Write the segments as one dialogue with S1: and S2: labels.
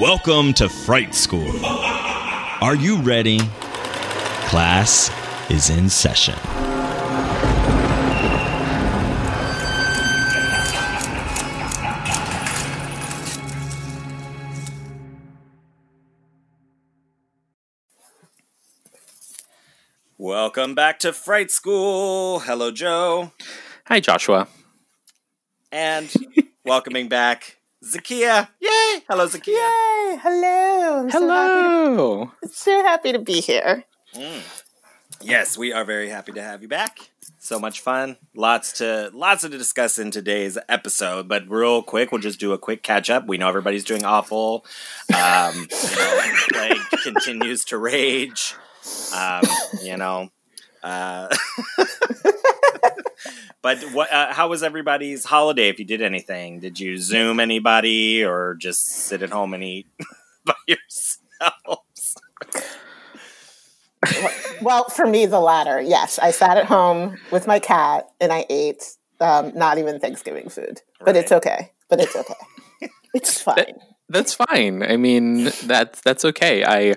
S1: Welcome to Fright School. Are you ready? Class is in session.
S2: Welcome back to Fright School. Hello, Joe.
S3: Hi, Joshua.
S2: And welcoming back Zakia. Yay! Hello, Zakia.
S4: Yay! Hello. I'm So happy,
S3: Hello.
S4: to, so happy to be here.
S2: Yes, we are very happy to have you back. So much fun. Lots to lots to discuss in today's episode, but real quick, we'll just do a quick catch up. We know everybody's doing awful. Um, you know, plague continues to rage. Um, you know, uh, but what? Uh, how was everybody's holiday? If you did anything, did you Zoom anybody or just sit at home and eat by yourselves?
S4: Well, for me, the latter. Yes, I sat at home with my cat and I ate um, not even Thanksgiving food, but it's okay. But it's okay. It's fine.
S3: That's fine. I mean, that's that's okay. I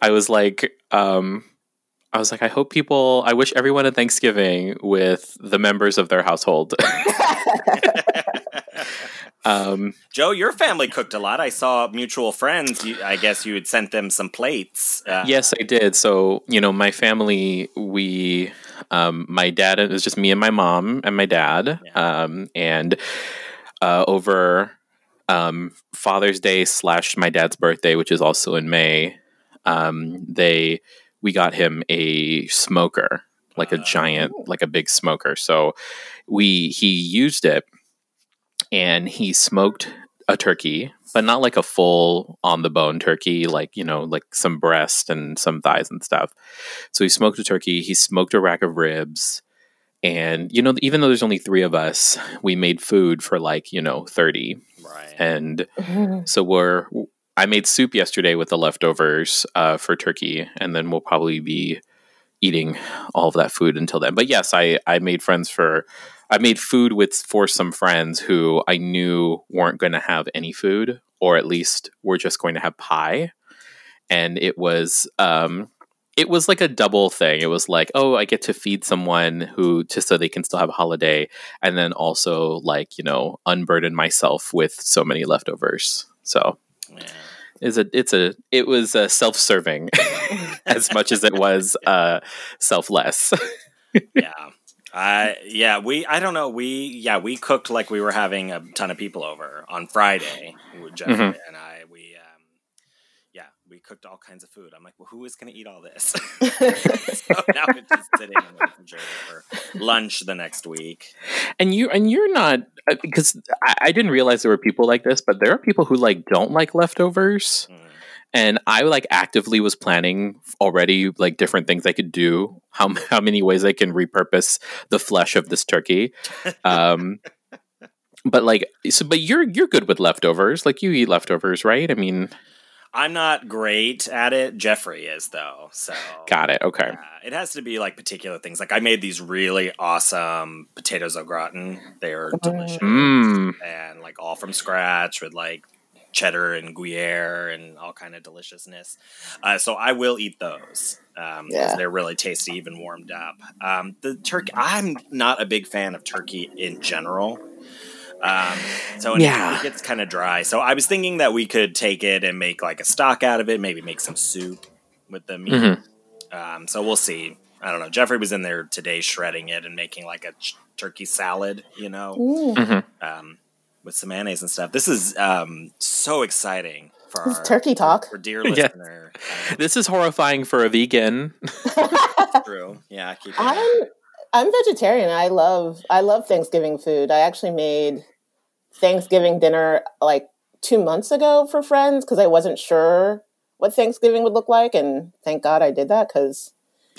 S3: I was like, um, I was like, I hope people. I wish everyone a Thanksgiving with the members of their household. um,
S2: Joe, your family cooked a lot. I saw mutual friends. You, I guess you had sent them some plates. Uh,
S3: yes, I did. So you know, my family, we, um, my dad. It was just me and my mom and my dad. Um, and uh, over um, Father's Day slash my dad's birthday, which is also in May, um, they we got him a smoker, like a ah, giant, like a big smoker. So we he used it, and he smoked a turkey, but not like a full on the bone turkey, like you know, like some breast and some thighs and stuff. So he smoked a turkey. He smoked a rack of ribs. And you know, even though there's only three of us, we made food for like you know thirty,
S2: Right.
S3: and so we're I made soup yesterday with the leftovers uh, for turkey, and then we'll probably be eating all of that food until then. But yes, I I made friends for I made food with for some friends who I knew weren't going to have any food, or at least were just going to have pie, and it was um it was like a double thing. It was like, oh, I get to feed someone who just so they can still have a holiday, and then also like you know unburden myself with so many leftovers. So
S2: Yeah.
S3: It's a it's a it was uh, self serving as much as it was uh, selfless.
S2: yeah. I yeah, we I don't know, we yeah, we cooked like we were having a ton of people over on Friday. Jeffrey
S3: Mhm.
S2: and I we um yeah, we cooked all kinds of food. I'm like, well, who is going to eat all this? so now it's just sitting in the refrigerator for lunch the next week.
S3: and you and you're not uh, because I, I didn't realize there were people like this, but there are people who like don't like leftovers.
S2: Mm.
S3: and I like actively was planning already like different things I could do, how how many ways I can repurpose the flesh of this turkey. Um, but like, so but you're you're good with leftovers, like you eat leftovers, right? I mean,
S2: I'm not great at it. Jeffrey is though. So
S3: got it. Okay.
S2: Yeah, it has to be like particular things. Like I made these really awesome potatoes au gratin. They're delicious
S3: Mm.
S2: and like all from scratch with like cheddar and gruyere and all kind of deliciousness. Uh, so I will eat those because
S4: Yeah.
S2: they're really tasty, even warmed up. Um, the turkey. I'm not a big fan of turkey in general. Um, so it,
S3: Yeah.
S2: it gets kind of dry. So I was thinking that we could take it and make like a stock out of it, maybe make some soup with the meat.
S3: Mhm.
S2: Um, so we'll see. I don't know. Jeffrey was in there today shredding it and making like a ch- turkey salad, you know,
S4: Ooh.
S3: Mhm.
S2: um, with some mayonnaise and stuff. This is um, so exciting for our
S4: turkey talk.
S2: for dear
S3: Yeah.
S2: listener.
S3: This is horrifying for a vegan.
S2: True. Yeah. Keep it
S4: I'm vegetarian. I love I love Thanksgiving food. I actually made Thanksgiving dinner like two months ago for friends because I wasn't sure what Thanksgiving would look like, and thank God I did that because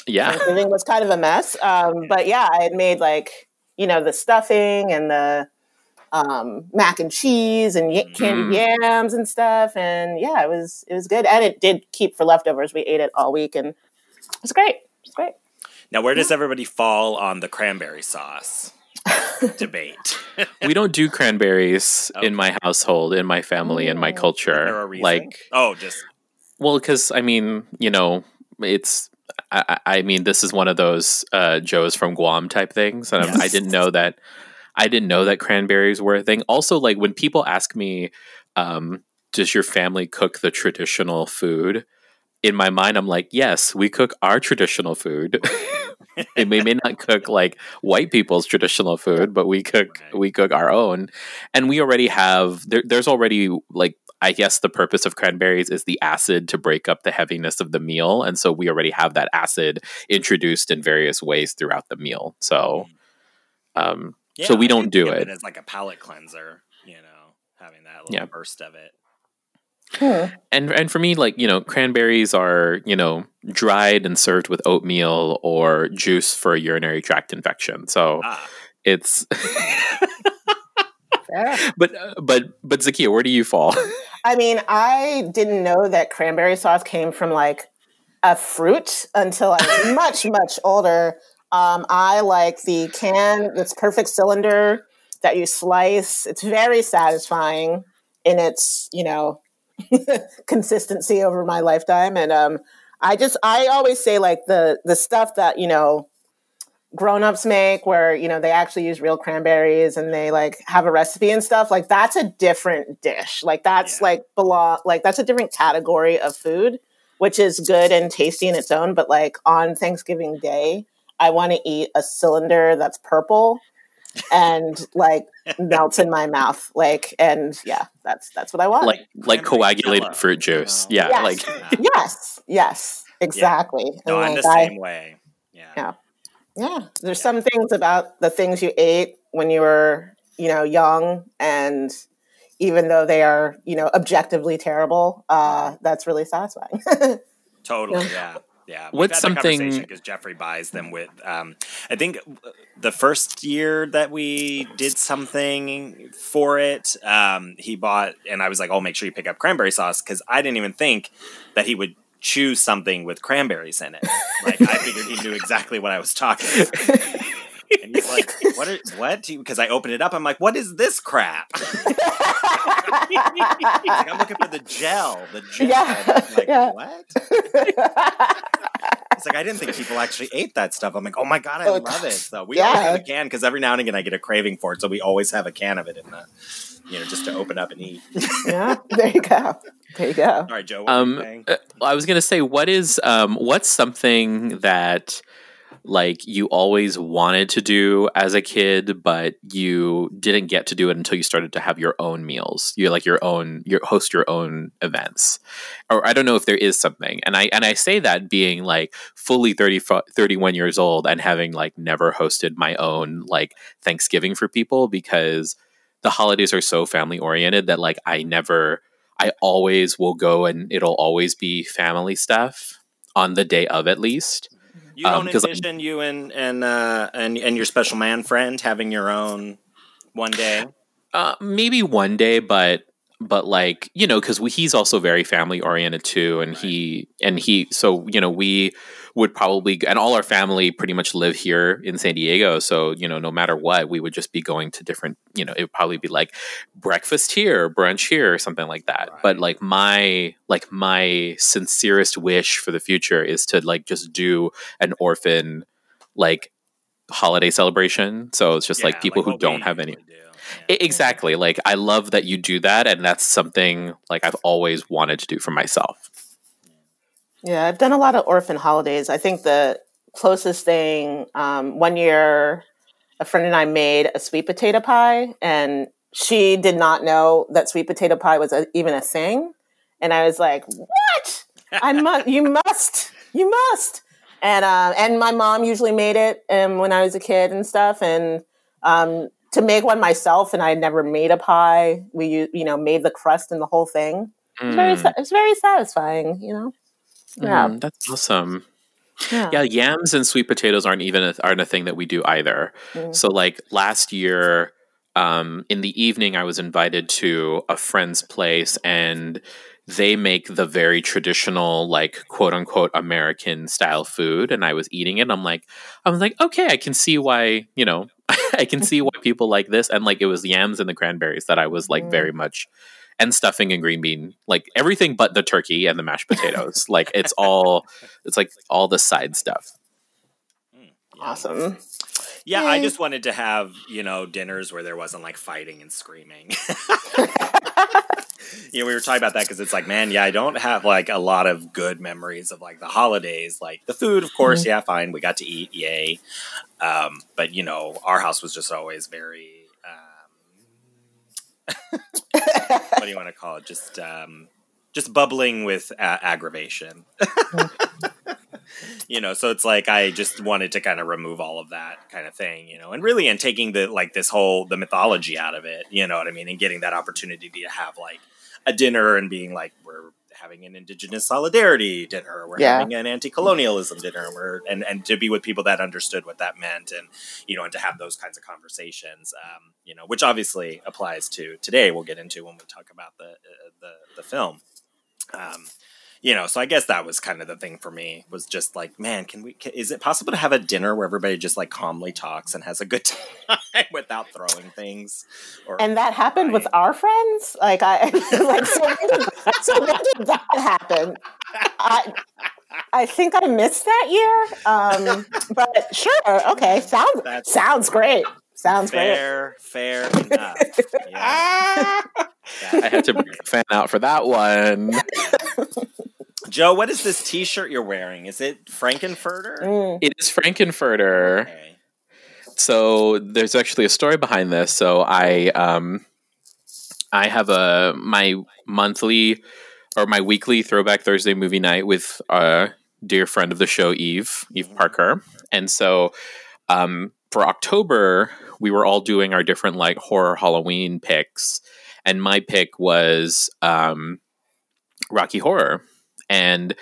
S3: Yeah.
S4: Thanksgiving was kind of a mess. Um, but yeah, I had made like you know the stuffing and the um, mac and cheese and y- candied yams and stuff, and yeah, it was it was good, and it did keep for leftovers. We ate it all week, and it was great. It was great.
S2: Now, where does everybody fall on the cranberry sauce debate?
S3: we don't do cranberries in my household, in my family, in my
S2: Is there a
S3: culture. Like,
S2: oh, just
S3: well, because I mean, you know, it's. I, I I mean, this is one of those uh, Joe's from Guam type things, and I'm- I didn't know that. I didn't know that cranberries were a thing. Also, like when people ask me, um, "Does your family cook the traditional food?" In my mind, I'm like, "Yes, we cook our traditional food." and we may not cook like white people's traditional food, but we cook
S2: Right.
S3: we cook our own, and we already have there, there's already like I guess the purpose of cranberries is the acid to break up the heaviness of the meal, and so we already have that acid introduced in various ways throughout the meal. So, um,
S2: yeah,
S3: so we don't do it.
S2: as like a palate cleanser. You know, having that little
S3: Yeah.
S2: burst of it.
S4: Hmm.
S3: and and for me, like you know, cranberries are you know dried and served with oatmeal or juice for a urinary tract infection. So
S2: Ah,
S3: it's. But uh, but but Zakia, where do you fall?
S4: I mean, I didn't know that cranberry sauce came from like a fruit until I was much, much older. Um, I like the can, this perfect cylinder that you slice. It's very satisfying in its, you know, consistency over my lifetime. And um, I just, I always say like the the stuff that you know grown-ups make where you know they actually use real cranberries and they like have a recipe and stuff like that's a different dish like that's
S2: Yeah.
S4: like belong like that's a different category of food which is good and tasty in its own but like on thanksgiving day i want to eat a cylinder that's purple and like melts in my mouth like and yeah that's that's what i want
S3: like like coagulated
S2: Jello,
S3: fruit juice.
S2: you know?
S3: Yeah,
S4: Yes.
S3: like
S4: yes yes exactly
S2: no,
S4: And,
S2: I'm
S4: like,
S2: the
S4: I-
S2: same way. Yeah.
S4: Yeah. Yeah, there's some things about the things you ate when you were, you know, young, and even though they are, you know, objectively terrible, uh, that's really satisfying.
S2: Totally,
S4: Yeah.
S2: Yeah.
S3: What's something-
S2: because Jeffrey buys them with um I think the first year that we did something for it, um, he bought and I was like, Oh, make sure you pick up cranberry sauce because I didn't even think that he would choose something with cranberries in it. Like I figured he knew exactly what I was talking about. And he's like, "What? Are, what?" Because I opened it up. I'm like, "What is this crap?" Like, "I'm looking for the gel, the gel."
S4: Yeah,
S2: And I'm like,
S4: yeah.
S2: what? It's like I didn't think people actually ate that stuff. I'm like, oh my god, I
S4: Oh,
S2: love it. So we
S4: yeah.
S2: always have a can because every now and again I get a craving for it. So we always have a can of it in the, you know, just to open up and eat.
S4: yeah, there you go. There you go.
S2: All right, Joe. What were you
S3: um uh, I was going to say what is um what's something that like you always wanted to do as a kid but you didn't get to do it until you started to have your own meals. You like your own your host your own events. Or i don't know if there is something. And i and i say that being like fully 30 31 years old and having like never hosted my own like thanksgiving for people because the holidays are so family oriented that like i never i always will go and it'll always be family stuff on the day of at least
S2: You don't
S3: um, 'cause I'm-
S2: envision you and and uh and and your special man friend having your own one day.
S3: Uh, maybe one day, but but like you know, because he's also very family oriented too, and he and he so you know we would probably and all our family pretty much live here in San Diego, so you know no matter what, we would just be going to different you know it would probably be like breakfast here, brunch here, or something like that. But like my like my sincerest wish for the future is to like just do an orphan like holiday celebration. So it's just like
S2: Yeah,
S3: people who don't have any
S2: usually do. Yeah.
S3: Exactly. Like I love that you do that and that's something like I've always wanted to do for myself.
S4: Yeah, I've done a lot of orphan holidays. I think the closest thing, um, one year, a friend and I made a sweet potato pie, and she did not know that sweet potato pie was a, even a thing. and I was like, "What? I must. You must. You must." And uh, and my mom usually made it um, when I was a kid and stuff, and um, to make one myself, and I had never made a pie. We you know made the crust and the whole thing. It's
S3: Mm.
S4: very it's very satisfying, you know. Yeah.
S3: Mm, that's awesome.
S4: Yeah.
S3: Yeah, yams and sweet potatoes aren't even a, aren't a thing that we do either.
S4: Mm.
S3: So like last year, um, in the evening, I was invited to a friend's place, and they make the very traditional, like quote unquote American style food, and I was eating it. And I'm like, I was like, okay, I can see why you know, I can see why people like this, and like it was yams and the cranberries that I was like
S4: Mm.
S3: very much. And stuffing and green bean, like everything but the turkey and the mashed potatoes. like it's all, it's like all the side stuff.
S4: Awesome.
S2: Yeah, I just wanted to have, you know, dinners where there wasn't like fighting and screaming. you know, we were talking about that because it's like, man, yeah, I don't have like a lot of good memories of like the holidays. Like the food, of course, yeah, fine. We got to eat, yay. Um, but, you know, our house was just always very, um, what do you want to call it? Just, um, just bubbling with uh, aggravation. you know so it's like i just wanted to kind of remove all of that kind of thing you know and really and taking the like this whole the mythology out of it you know what i mean and getting that opportunity to have like a dinner and being like we're having an indigenous solidarity dinner. We're
S4: Yeah.
S2: having an anti-colonialism dinner. We're and and to be with people that understood what that meant and you know and to have those kinds of conversations um, you know which obviously applies to today. We'll get into when we talk about the uh, the, the film. Um, you know so i guess that was kind of the thing for me was just like man can we can, is it possible to have a dinner where everybody just like calmly talks and has a good time without throwing things or
S4: And that happened with our friends. Like I like so when did, so when did that happen? I I think I missed that year. Um, but sure, okay, sounds
S2: That's-
S4: sounds great. Sounds great.
S2: fair fair enough yeah,
S4: Ah,
S2: yeah.
S3: I had to bring a fan out for that one.
S2: Joe what is this t-shirt you're wearing is it frankenfurter
S4: mm,
S3: It is Frankenfurter.
S2: okay.
S3: So there's actually a story behind this. So I um I have a my monthly or my weekly throwback Thursday movie night with a dear friend of the show, Eve, Eve Parker. And so um for October, we were all doing our different like horror Halloween picks. And my pick was um Rocky Horror. And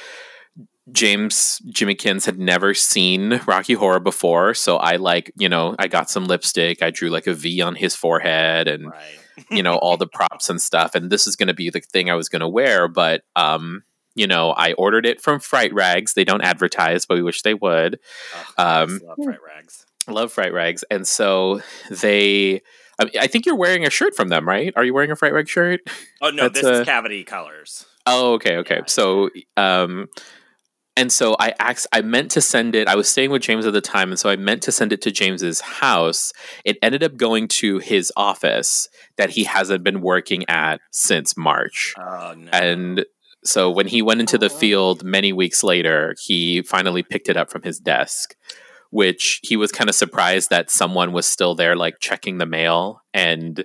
S3: James Jimmy Kins had never seen Rocky Horror before, so I like, you know, I got some lipstick, I drew like a V on his forehead and
S2: right
S3: you know, all the props and stuff and this is going to be the thing I was going to wear, but um you know, I ordered it from Fright Rags. They don't advertise, but we wish they would.
S2: oh, I
S3: Um,
S2: love fright rags I
S3: Love Fright Rags. And so they I, mean, I think you're wearing a shirt from them, right? Are you wearing a Fright Rag shirt?
S2: oh no
S3: That's,
S2: this is
S3: uh,
S2: cavity colors
S3: Oh, okay, okay. So, um, and so I ax- I meant to send it. I was staying with James at the time, and so I meant to send it to James's house. It ended up going to his office that he hasn't been working at since March.
S2: oh no
S3: And so when he went into the field many weeks later, he finally picked it up from his desk, which he was kind of surprised that someone was still there, like checking the mail. And,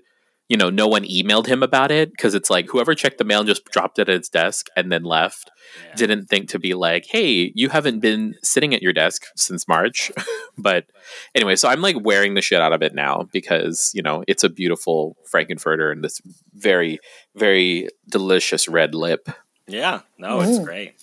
S3: you know, no one emailed him about it because it's like whoever checked the mail just dropped it at his desk and then left.
S2: Yeah.
S3: Didn't think to be like, hey, you haven't been sitting at your desk since March. but anyway, so I'm like wearing the shit out of it now because, you know, it's a beautiful Frankenfurter and this very, very delicious red lip.
S2: Yeah, no, it's
S4: Mm.
S2: great.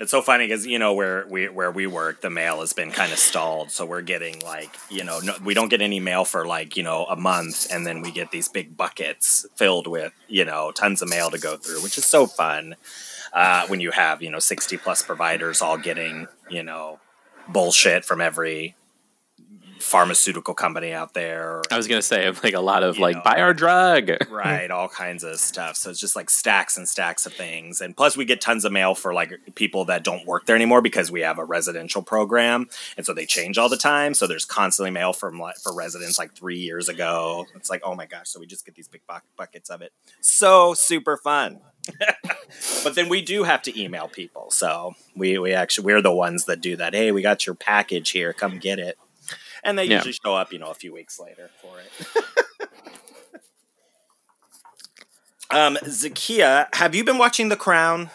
S2: It's so funny because you know where we where we work, the mail has been kind of stalled, so we're getting like you know no, we don't get any mail for like you know a month, and then we get these big buckets filled with you know tons of mail to go through, which is so fun. Uh, when you have you know sixty plus providers all getting you know bullshit from every pharmaceutical company out there,
S3: I was gonna say like a lot of like
S2: know.
S3: buy our drug.
S2: right all kinds of stuff. So it's just like stacks and stacks of things. And plus we get tons of mail for like people that don't work there anymore because we have a residential program. And so they change all the time. So there's constantly mail from like for residents like three years ago. It's like oh my gosh so we just get these big bu- buckets of it. So super fun. But then we do have to email people. So we we actually we're the ones that do that. Hey we got your package here. Come get it and they
S3: Yeah.
S2: usually show up you know a few weeks later for it Um, Zakia, have you been watching The Crown?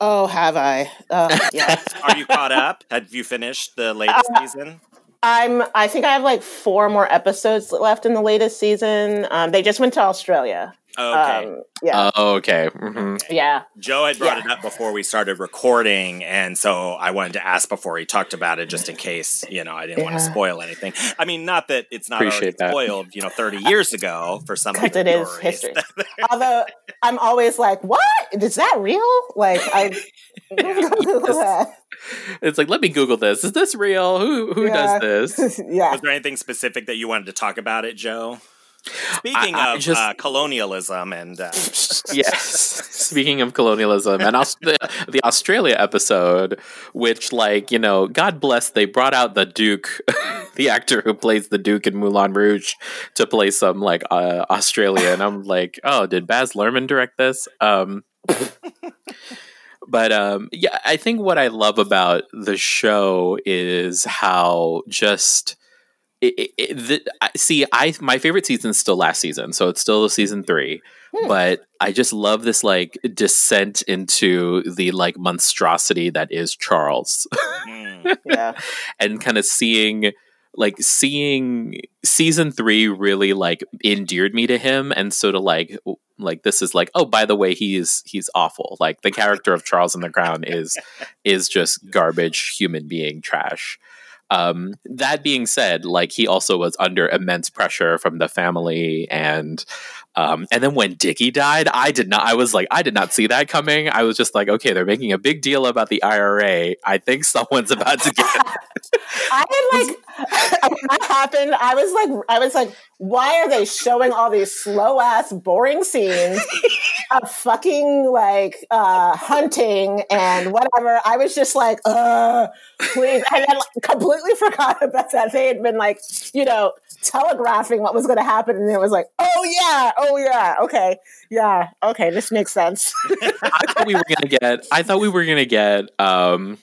S4: Oh, have I? Uh, yeah.
S2: Are you caught up? Have you finished the latest
S4: Uh,
S2: season?
S4: I'm. I think I have like four more episodes left in the latest season. Um, they just went to Australia.
S2: Okay.
S4: Um, yeah.
S3: Oh, okay. hmm
S4: yeah.
S2: Joe had brought
S4: yeah.
S2: it up before we started recording, and so I wanted to ask before he talked about it, just in case you know I didn't want to spoil anything. I mean, not that it's not
S3: Appreciate
S2: already spoiled, you know, thirty years ago for some of
S4: Because
S2: the
S4: it is history. Although I'm always like, what? Is that real? Like I.
S3: It's like, let me Google this. Is this real? Who who
S4: Yeah.
S3: does this?
S4: yeah.
S2: Was there anything specific that you wanted to talk about it, Joe? Speaking
S3: I- I
S2: of
S3: just-
S2: uh, colonialism and uh,
S3: yes. Speaking of colonialism and Aus- the, the Australia episode, which, like, you know, God bless, they brought out the Duke, the actor who plays the Duke in Moulin Rouge, to play some like uh, Australia, and I'm like, oh, did Baz Luhrmann direct this? Um, but um, yeah, I think what I love about the show is how just it, it, the, see, I my favorite season is still last season, so it's still season three.
S4: Hmm.
S3: But I just love this like descent into the like monstrosity that is Charles,
S2: mm,
S4: Yeah.
S3: and kind of seeing like seeing season three really like endeared me to him, and so to like like this is like oh by the way he's he's awful like the character of Charles in the Crown is is just garbage human being trash. Um, that being said, like he also was under immense pressure from the family, and um, and then when Dickie died, I did not. I was like, I did not see that coming. I was just like, okay, they're making a big deal about the IRA. I think someone's about to get.
S4: I had like when that happened. I was like, I was like, why are they showing all these slow ass, boring scenes of fucking like uh, hunting and whatever? I was just like, uh, please. And then like, completely forgot about that. They had been like, you know, telegraphing what was going to happen, and it was like, oh yeah, oh yeah, okay, yeah, okay, this makes sense.
S3: I thought we were gonna get. I thought we were gonna get. Um,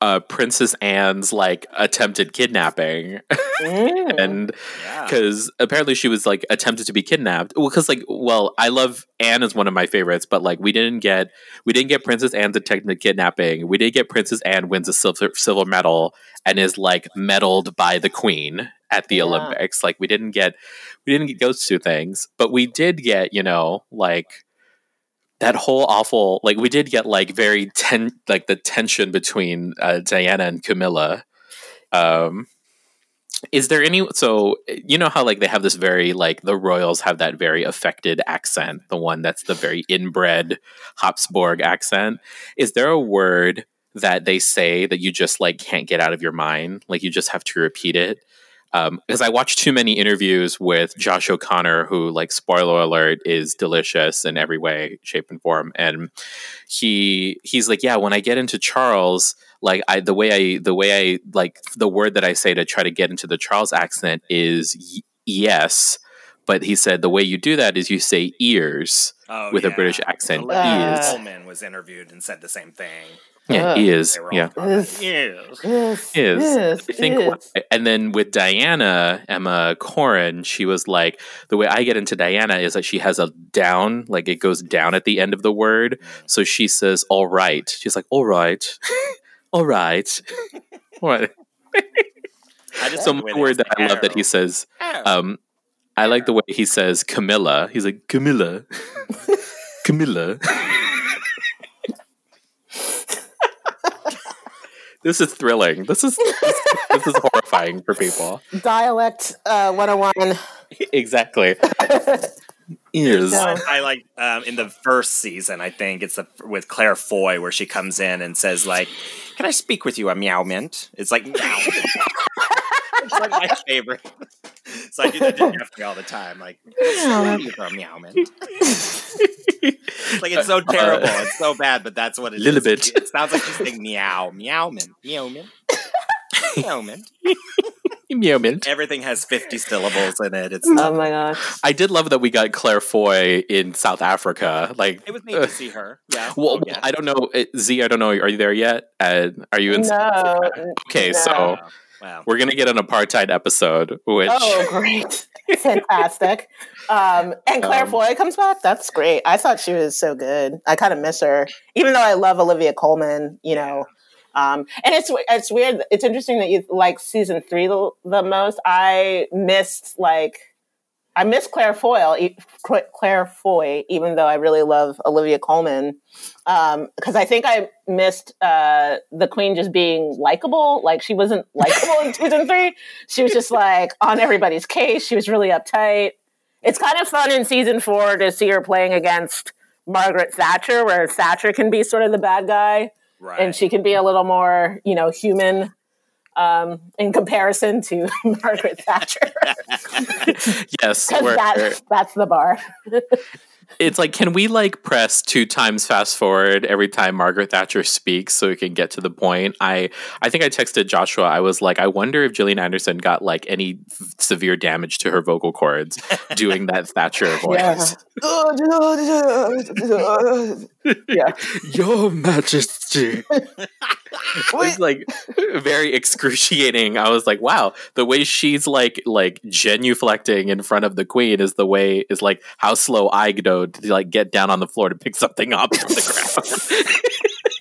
S3: uh, Princess Anne's like attempted kidnapping, and
S2: yeah.
S3: because apparently she was like attempted to be kidnapped. Well, because like, well, I love Anne is one of my favorites, but like we didn't get we didn't get Princess Anne's attempted kidnapping. We did get Princess Anne wins a silver silver medal and is like medaled by the Queen at the
S4: Yeah.
S3: Olympics. Like we didn't get we didn't get those two things, but we did get you know like that whole awful like we did get like very ten like the tension between uh, Diana and Camilla. Um, is there any so you know how like they have this very like the royals have that very affected accent, the one that's the very inbred Habsburg accent. Is there a word that they say that you just like can't get out of your mind, like you just have to repeat it? Because I watched too many interviews with Josh O'Connor, who, like, spoiler alert, is delicious in every way, shape, and form. And he he's like, yeah, when I get into Charles, like, I the way I the way I like the word that I say to try to get into the Charles accent is y- yes. But he said the way you do that is you say ears
S2: Oh,
S3: with a. British accent.
S4: Uh,
S2: Colman was interviewed and said the same thing.
S3: Yeah,
S4: Uh,
S3: ears.
S2: They were all
S3: Yeah.
S2: talking,
S4: Yes.
S2: Yes.
S4: Yes,
S3: is. I think,
S4: yes.
S3: and then with Diana Emma Corrin, she was like the way I get into Diana is that she has a down, like it goes down at the end of the word. So she says, "All right." She's like, "All right, all right, all right."
S2: I just
S3: So
S2: like the way
S3: my word that I love that he says, um, I like the way he says Camilla. He's like Camilla, Camilla. This is thrilling. This is this, this is horrifying for people.
S4: Dialect uh, 101.
S3: exactly. Ears.
S4: No.
S2: I like um, in the first season. I think it's the, with Claire Foy where she comes in and says like, "Can I speak with you, a meow mint?" It's like meow. it's like my favorite. so I do that to Jeffrey all the time. Like, "Speak with a meow mint. like it's so terrible. it's so bad, but that's what it is.
S3: Little bit.
S2: It sounds like she's saying meow, meow mint, meow mint, meow mint.
S3: Meow mint.
S2: Everything has fifty syllables in it. It's
S4: Oh my gosh.
S3: I did love that we got Claire Foy in South Africa. Like,
S2: it was neat to see her. Yeah.
S3: well,
S2: Oh, yeah.
S3: I don't know, uh, Z. I don't know. Are you there yet? Uh, are you in?
S4: No.
S3: Okay,
S4: no.
S3: so
S2: Wow.
S3: we're gonna get an apartheid episode, which
S4: Oh, great. fantastic. Um, and Claire
S3: Um,
S4: Foy comes back. That's great. I thought she was so good. I kind of miss her, even though I love Olivia Colman. You know, um, and it's it's weird. It's interesting that you like season three the, the most. I missed like I miss Claire Foy, Claire Foy, even though I really love Olivia Colman, because I think I missed uh, the Queen just being likable. Like she wasn't likable in season three. She was just like on everybody's case. She was really uptight. It's kind of fun in season four to see her playing against Margaret Thatcher, where Thatcher can be sort of the bad guy
S2: Right.
S4: and she can be a little more, you know, human um, in comparison to Margaret Thatcher.
S3: yes,
S4: 'Cause
S3: where
S4: that, that's the bar.
S3: it's like, can we like press two times fast forward every time Margaret Thatcher speaks so we can get to the point? I I think I texted Joshua. I was like, I wonder if Gillian Anderson got like any f- severe damage to her vocal cords doing that Thatcher voice.
S4: yeah.
S3: Your Majesty. it's like very excruciating. I was like, wow, the way she's like like genuflecting in front of the queen is the way is like how slow I go to like get down on the floor to pick something up from the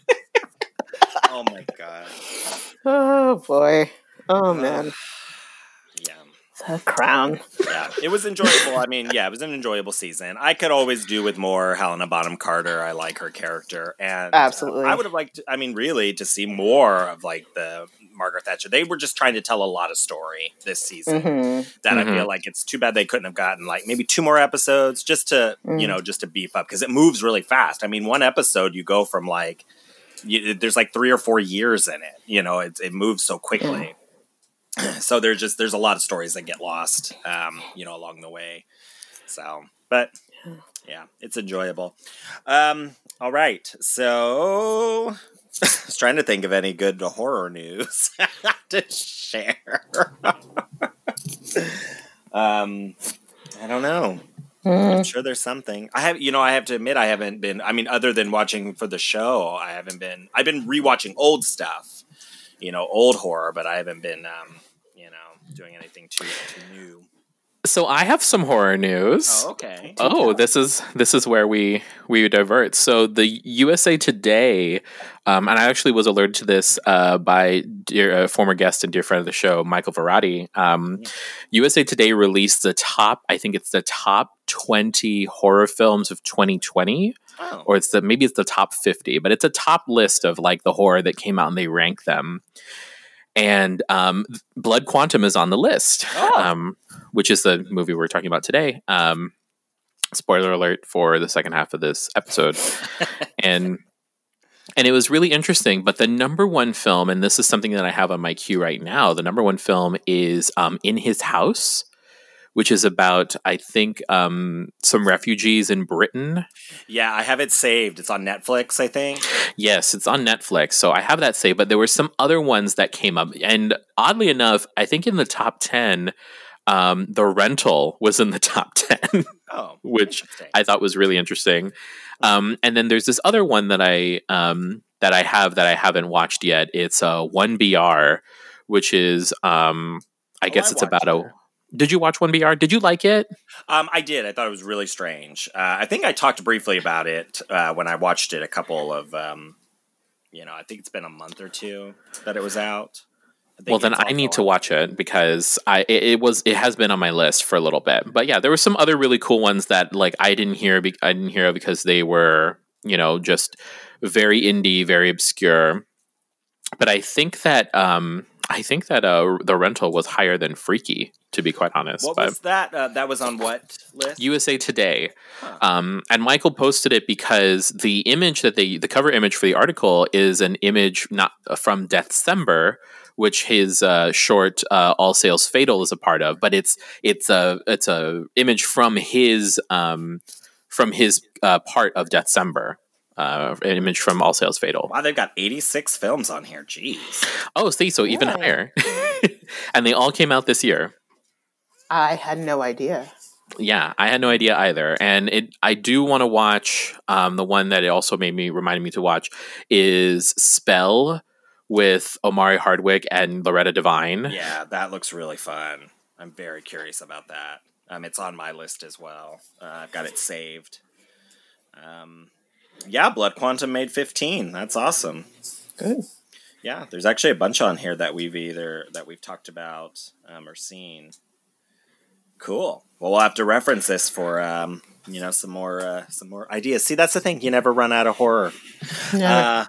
S3: ground.
S2: oh my god.
S4: Oh boy. Oh man.
S2: Yeah.
S4: The crown.
S2: Yeah. It was enjoyable. I mean, yeah, it was an enjoyable season. I could always do with more Helena Bonham Carter. I like her character. And uh,
S4: Absolutely.
S2: I would have liked I mean, really, to see more of like the Margaret Thatcher. They were just trying to tell a lot of story this season.
S4: Mhm.
S2: that I
S3: Mhm.
S2: feel like it's too bad they couldn't have gotten like maybe two more episodes just to
S4: Mm.
S2: you know just to beef up because it moves really fast. I mean, one episode you go from like you, there's like three or four years in it. You know, it, it moves so quickly. so there's just there's a lot of stories that get lost, um, you know, along the way. So, but yeah, it's enjoyable. Um, all right, so I was trying to think of any good horror news to share. um, I don't know. I'm sure there's something. I have, you know, I have to admit, I haven't been. I mean, other than watching for the show, I haven't been. I've been rewatching old stuff, you know, old horror, but I haven't been, um, doing anything too too new.
S3: So I have some horror news.
S2: Oh, okay.
S3: Oh, this is this is where we we divert. So the USA Today, um, and I actually was alerted to this uh, by dear, uh, former guest and dear friend of the show, Michael Verratti. Um, USA Today released the top. I think it's the top twenty horror films of 2020,
S2: Oh,
S3: or it's the maybe it's the top 50, but it's a top list of like the horror that came out and they rank them. And um, Blood Quantum is on the list,
S2: Oh.
S3: um, which is the movie we're talking about today. Um, spoiler alert for the second half of this episode, and and it was really interesting. But the number one film, and this is something that I have on my queue right now, the number one film is um, In His House, which is about I think um, some refugees in Britain
S2: yeah, I have it saved. It's on Netflix, I think.
S3: Yes, it's on Netflix. So I have that saved, but there were some other ones that came up. And oddly enough, I think in the top 10, um, The Rental was in the top 10,
S2: Oh,
S3: which. I thought was really interesting. Um, and then there's this other one that I um, that I have that I haven't watched yet. It's uh, 1BR, which is um, I
S2: Oh,
S3: guess
S2: I
S3: it's about a.
S2: it.
S3: Did you watch 1BR? Did you like it?
S2: Um, I did. I thought it was really strange. Uh, I think I talked briefly about it uh, when I watched it a couple of, um, you know, I think it's been a month or two that it was out.
S3: Well, then I need to watch it because I it, it was it has been on my list for a little bit. But yeah, there were some other really cool ones that like I didn't hear. Be- I didn't hear because they were you know just very indie, very obscure. But I think that um I think that uh the rental was higher than Freaky to be quite honest.
S2: What
S3: but
S2: was that? Uh, that was on what list?
S3: USA Today.
S2: Huh.
S3: Um, and Michael posted it because the image that they, the cover image for the article is an image not uh, from December, which his uh, short uh, "All Sales Fatal" is a part of, but it's it's a it's a image from his um, from his uh, part of December. Uh, an image from All Sales Fatal.
S2: wow, they've got 86 films on here. Jeez.
S3: Oh, see, so even
S4: Really?
S3: higher, and they all came out this year.
S4: I had no idea.
S3: Yeah, I had no idea either, and it. I do want to watch. Um, the one that it also made me reminded me to watch is Spell with Omari Hardwick and Loretta Devine.
S2: Yeah, that looks really fun. I'm very curious about that. Um, it's on my list as well. Uh, I've got it saved. Um, yeah, Blood Quantum made 15. That's awesome.
S4: Good.
S2: Yeah, there's actually a bunch on here that we've either that we've talked about um, or seen. Cool. Well, we'll have to reference this for um, you know some more uh, some more ideas. See, that's the thing. You never run out of horror. Uh,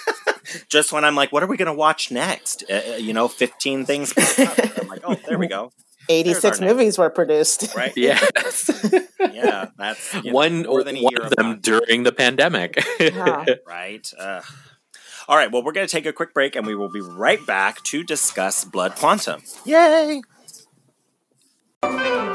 S2: just when I'm like, what are we going to watch next? Uh, uh, you know, 15 things. I'm like, oh, there we go.
S4: 86 movies were produced.
S2: Right.
S3: Yes.
S2: Yeah, that's you know,
S3: one
S2: more than a
S3: one
S2: year
S3: of
S2: of
S3: them during the pandemic.
S4: Yeah.
S2: Right. Uh, all right. Well, we're going to take a quick break, and we will be right back to discuss Blood Quantum. Yay!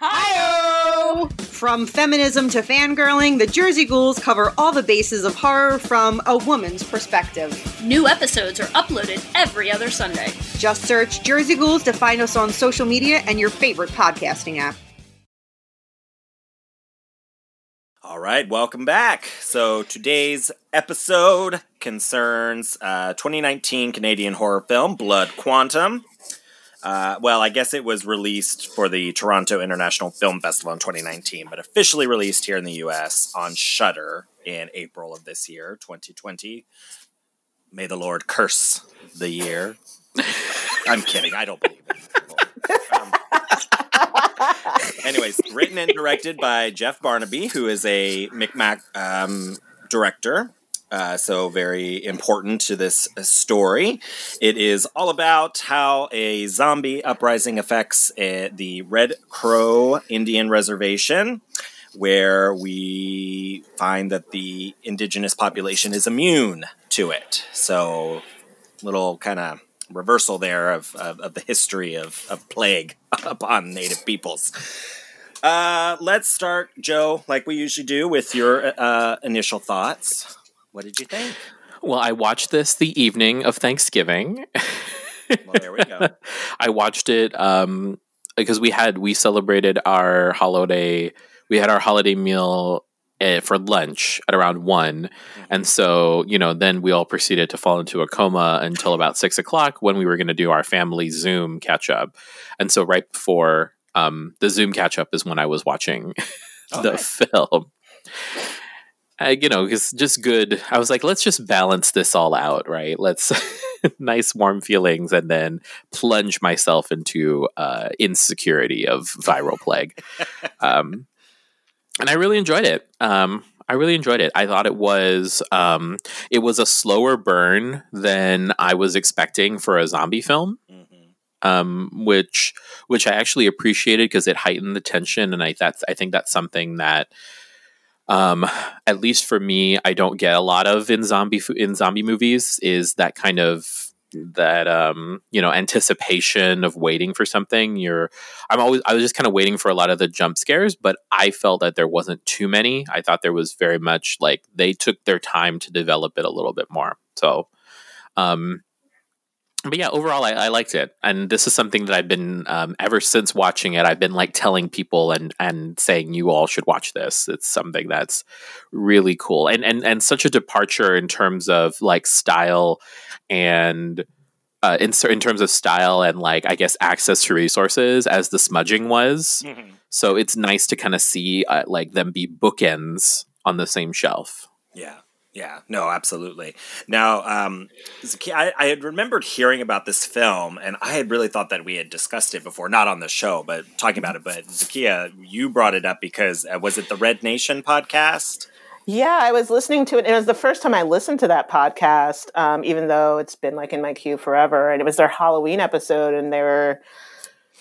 S5: Hi!
S6: From feminism to fangirling, the Jersey Ghouls cover all the bases of horror from a woman's perspective.
S5: New episodes are uploaded every other Sunday.
S6: Just search Jersey Ghouls to find us on social media and your favorite podcasting app.
S2: All right, welcome back. So today's episode concerns uh, 2019 Canadian horror film Blood Quantum. Uh, well, I guess it was released for the Toronto International Film Festival in 2019, but officially released here in the U.S. on Shudder in April of this year, 2020. May the Lord curse the year. I'm kidding. I don't believe it. Um, anyways, written and directed by Jeff Barnaby, who is a Micmac um, director. Uh, so very important to this story. It is all about how a zombie uprising affects uh, the Red Crow Indian Reservation, where we find that the indigenous population is immune to it. So, little kind of reversal there of, of, of the history of, of plague upon native peoples. Uh, let's start, Joe, like we usually do, with your uh, initial thoughts. What did you think?
S3: well, I watched this the evening of Thanksgiving.
S2: Well, there we go.
S3: I watched it um, because we had we celebrated our holiday. We had our holiday meal uh, for lunch at around one, and so you know, then we all proceeded to fall into a coma until about six o'clock when we were going to do our family Zoom catch up. And so, right before um, the Zoom catch up is when I was watching
S2: Oh,
S3: the
S2: nice.
S3: film. I, you know, it's just good. I was like, let's just balance this all out, right? Let's nice warm feelings and then plunge myself into uh, insecurity of viral plague. um, and I really enjoyed it. Um, I really enjoyed it. I thought it was um, it was a slower burn than I was expecting for a zombie film
S2: Mhm.
S3: um, which which I actually appreciated because it heightened the tension, and I that's I think that's something that, um, at least for me, I don't get a lot of in zombie in zombie movies is that kind of that um you know anticipation of waiting for something. You're i'm always i was just kind of waiting for a lot of the jump scares but i felt that there wasn't too many. I thought there was very much like they took their time to develop it a little bit more. So um but yeah, overall, I, I liked it, and this is something that I've been um, ever since watching it. I've been like telling people and and saying you all should watch this. It's something that's really cool, and and and such a departure in terms of like style and uh, in in terms of style and like I guess access to resources as the smudging was.
S2: Mhm.
S3: So it's nice to kind of see uh, like them be bookends on the same shelf.
S2: Yeah. Yeah, no, absolutely. Now, um, I, I had remembered hearing about this film, and I had really thought that we had discussed it before, not on the show, but talking about it. But Zakia, you brought it up because uh, was it the Red Nation podcast?
S4: Yeah, I was listening to it. And it was the first time I listened to that podcast, um, even though it's been like in my queue forever. And it was their Halloween episode, and they were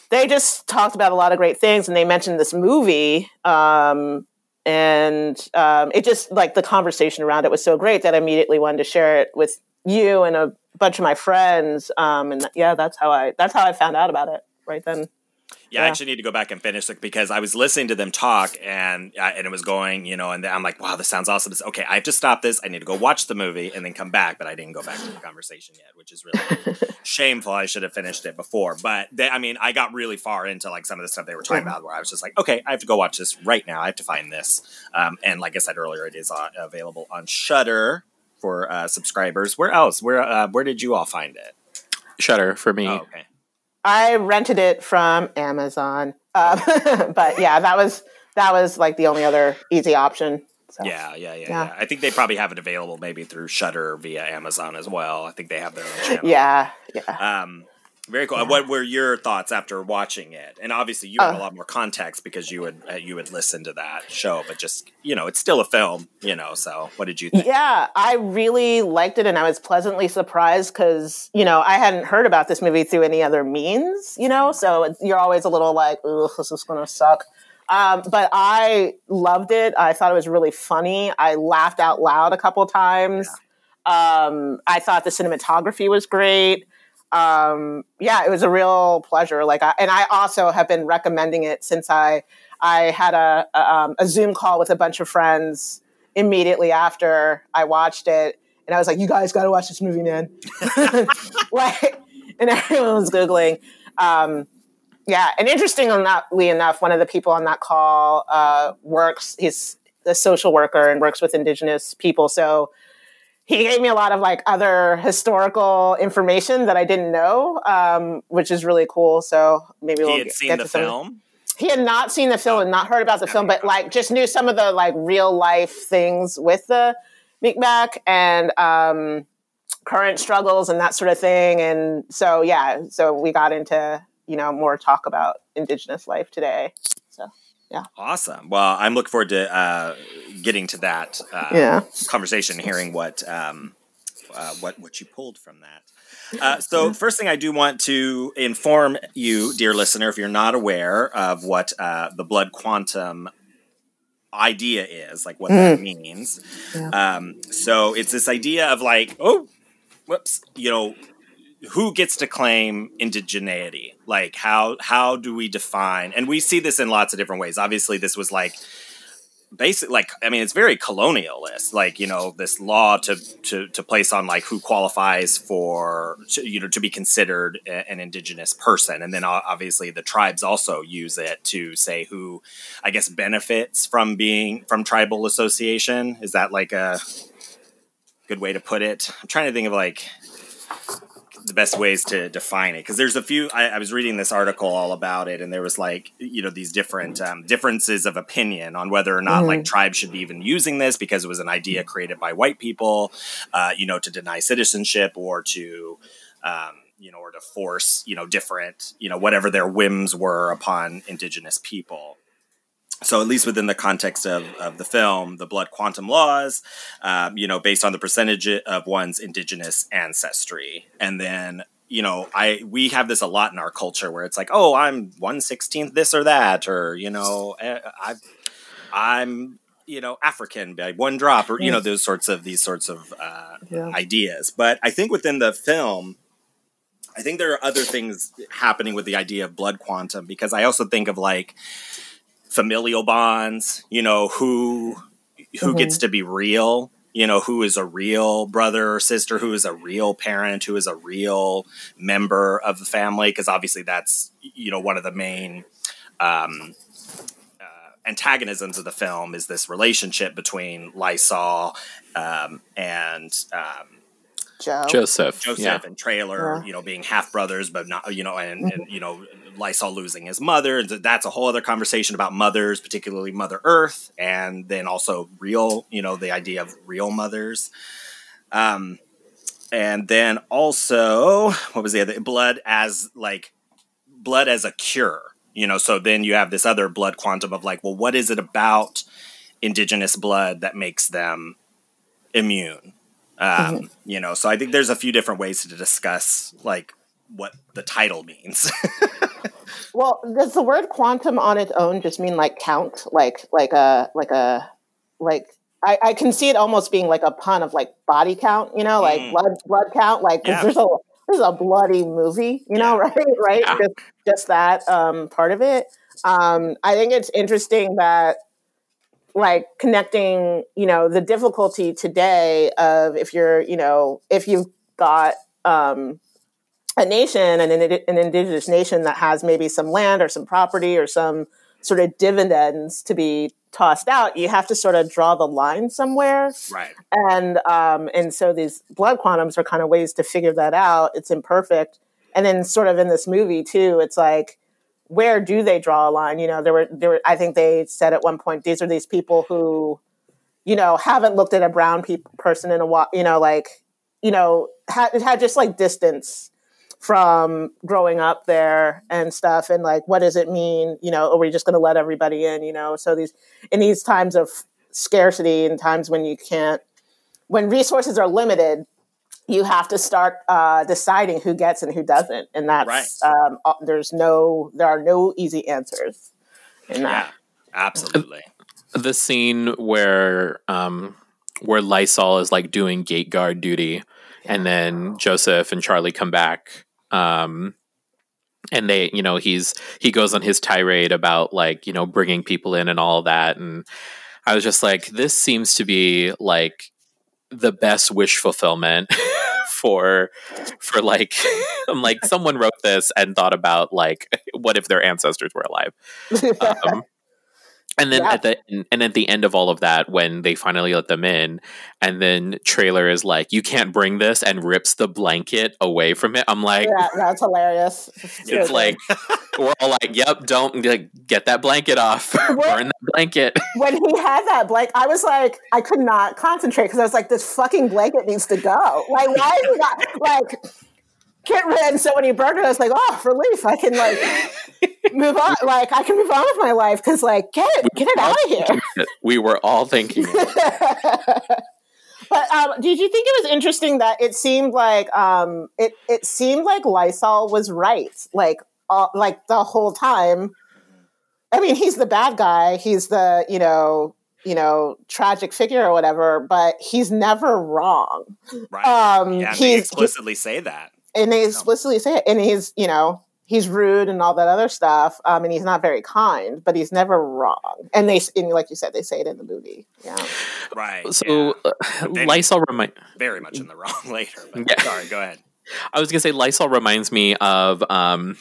S4: they just talked about a lot of great things, and they mentioned this movie. Um, and um, it just like the conversation around it was so great that I immediately wanted to share it with you and a bunch of my friends. Um, and yeah, that's how I that's how I found out about it right then.
S2: Yeah, I actually need to go back and finish it because I was listening to them talk and uh, and it was going, you know, and I'm like, wow, this sounds awesome. It's, okay, I have to stop this. I need to go watch the movie and then come back, but I didn't go back to the conversation yet, which is really shameful. I should have finished it before. But they, I mean, I got really far into like some of the stuff they were talking about where I was just like, okay, I have to go watch this right now. I have to find this. Um, and like I said earlier, it is uh, available on Shudder for uh, subscribers. Where else? Where uh, where did you all find it?
S3: Shudder for me.
S2: Oh, okay.
S4: I rented it from Amazon, um, but yeah, that was that was like the only other easy option. So.
S2: Yeah, yeah, yeah,
S4: Yeah.
S2: yeah. I think they probably have it available maybe through Shudder via Amazon as well. I think they have their own channel.
S4: yeah, yeah.
S2: Um, very cool. What were your thoughts after watching it? And obviously, you had a
S4: Uh.
S2: lot more context because you would uh, you would listen to that show. But just you know, it's still a film. You know, so what did you think?
S4: Yeah, I really liked it, and I was pleasantly surprised because you know I hadn't heard about this movie through any other means. You know, so it's- you're always a little like, "Ugh, this is gonna suck." Um, but I loved it. I thought it was really funny. I laughed out loud a couple times. Um, I thought the cinematography was great. Um, yeah, it was a real pleasure. Like, I, and I also have been recommending it since I I had a a, um, a Zoom call with a bunch of friends immediately after I watched it, and I was like, "You guys got to watch this movie, man!" like, and everyone was googling. Um, yeah, and interestingly enough, one of the people on that call uh, works. He's a social worker and works with Indigenous people, so he gave me a lot of like other historical information that I didn't know, um, which is really cool. So maybe we'll
S2: He had
S4: get
S2: seen
S4: get
S2: the film.
S4: he had not seen the film and not heard about the film, but like just knew some of the like real life things with the Micmac and um, current struggles and that sort of thing. And so yeah, so we got into you know more talk about Indigenous life today. So
S2: Awesome. Well, I'm looking forward to uh, getting to that uh,
S4: Yeah.
S2: conversation, hearing what um, uh, what what you pulled from that. Uh, so, first thing I do want to inform you, dear listener, if you're not aware of what uh, the blood quantum idea is, like what that means. Um, so, it's this idea of like, oh, whoops, you know, who gets to claim indigeneity? Like, how how do we define? And we see this in lots of different ways. Obviously, this was like basic like i mean it's very colonialist like you know this law to to to place on like who qualifies for to, you know to be considered a- an indigenous person and then uh, obviously the tribes also use it to say who i guess benefits from being from tribal association is that like a good way to put it i'm trying to think of like the best ways to define it. Because there's a few I, I was reading this article all about it and there was like you know these different um, differences of opinion on whether or not like tribes should be even using this because it was an idea created by white people uh, you know to deny citizenship or to um, you know or to force you know different you know whatever their whims were upon indigenous people so at least within the context of, of the film the blood quantum laws um, you know based on the percentage of one's indigenous ancestry. And then you know i we have this a lot in our culture where it's like oh i'm 116th this or that or you know eh, i i'm you know african by one drop or you know those sorts of these sorts of uh,
S4: Yeah.
S2: ideas. But i think within the film i think there are other things happening with the idea of blood quantum because i also think of like familial bonds you know who who gets to be real you know who is a real brother or sister who is a real parent who is a real member of the family because obviously that's you know one of the main um, uh, antagonisms of the film is this relationship between Lysol um, and um,
S4: Joe,
S3: Joseph.
S2: Joseph
S3: Yeah.
S2: and Traylor,
S4: Yeah.
S2: you know, being half brothers, but not, you know, and, and you know, Lysol losing his mother. Th- That's a whole other conversation about mothers, particularly Mother Earth, and then also real, you know, the idea of real mothers. Um, and then also, what was the other blood as like blood as a cure? You know, so then you have this other blood quantum of like, well, what is it about indigenous blood that makes them immune? Um, You know, so I think there's a few different ways to discuss like what the title means.
S4: Well, does the word quantum on its own just mean like count, like like a like a like? I, I can see it almost being like a pun of like body count, you know, like
S2: Mm.
S4: blood blood count, like
S2: Yeah.
S4: there's a this is a bloody movie, you know, right? Right?
S3: Yeah.
S4: Just, just that um, part of it. Um, I think it's interesting that like connecting, you know, the difficulty today of if you're, you know, if you've got um, a nation, an, an indigenous nation that has maybe some land or some property or some sort of dividends to be tossed out, you have to sort of draw the line somewhere.
S2: Right.
S4: And um, and so these blood quantums are kind of ways to figure that out. It's imperfect. And then sort of in this movie too, it's like, where do they draw a line? You know, there were there were I think they said at one point, these are these people who, you know, haven't looked at a brown pe- person in a while, you know, like, you know, had had just like distance from growing up there and stuff and like what does it mean you know are we just going to let everybody in you know so these in these times of scarcity and times when you can't when resources are limited you have to start uh, deciding who gets and who doesn't and that's um, uh, there's no there are no easy answers in
S2: Yeah.
S4: that
S2: Absolutely.
S3: the scene where um where Lysol is like doing gate guard duty and then Joseph and Charlie come back um and they you know he's he goes on his tirade about like you know bringing people in and all that and I was just like this seems to be like the best wish fulfillment for for like I'm like someone wrote this and thought about like what if their ancestors were alive? Um, and then
S4: Yeah.
S3: at the and at the end of all of that, when they finally let them in, and then Traylor is like, "You can't bring this," and rips the blanket away from it. I'm like,
S4: yeah that's hilarious
S3: it's like we're all like, "Yep, don't like, get that blanket off, burn that blanket."
S4: when he had that blanket, I was like, I could not concentrate because I was like, this fucking blanket needs to go. Like, why is he not like get rid? So when he burned it, I was like, oh, relief! I can like move on. Like, I can move on with my life because like, get it, get it out of here.
S3: we were all thinking,
S4: But um, did you think it was interesting that it seemed like um, it it seemed like Lysol was right, like uh, like the whole time. I mean, he's the bad guy. He's the you know you know tragic figure or whatever, but he's never wrong.
S2: Right.
S4: Um,
S2: yeah, they
S4: he's
S2: explicitly say that.
S4: And they explicitly say it, and he's you know he's rude and all that other stuff, um, and he's not very kind, but he's never wrong. And they and like you said, they say it in the movie. Yeah.
S2: Right.
S3: so
S2: yeah.
S3: uh, Lysol remind.
S2: very much in the wrong later. But
S3: Yeah.
S2: sorry, go ahead.
S3: I was gonna say Lysol reminds me of um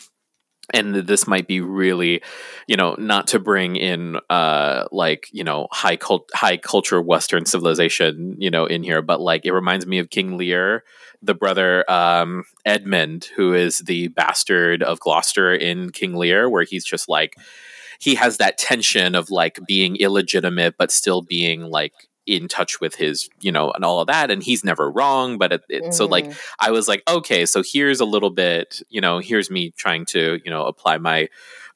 S3: and this might be really you know not to bring in uh like you know high cult high culture western civilization you know in here but like it reminds me of king lear the brother um edmund who is the bastard of gloucester in king lear where he's just like he has that tension of like being illegitimate but still being like in touch with his you know and all of that and he's never wrong but it, it, so like
S4: Mhm.
S3: I was like, okay, so here's a little bit, you know, here's me trying to, you know, apply my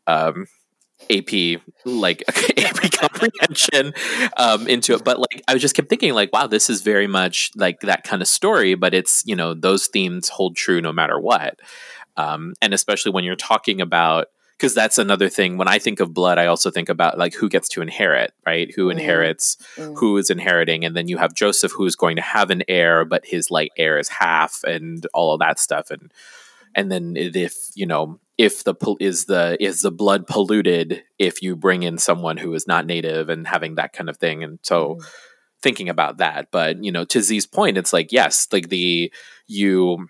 S3: um AP like AP comprehension um into it. But like I just kept thinking like, wow, this is very much like that kind of story, but it's, you know, those themes hold true no matter what. Um and especially when you're talking about because that's another thing when I think of blood, I also think about like who gets to inherit, right? Who
S4: Mhm.
S3: inherits
S4: Mm.
S3: who is inheriting and then you have joseph who's going to have an heir but his like heir is half and all of that stuff and and then if you know if the is the is the blood polluted if you bring in someone who is not native and having that kind of thing and so thinking about that but you know to z's point it's like yes like the you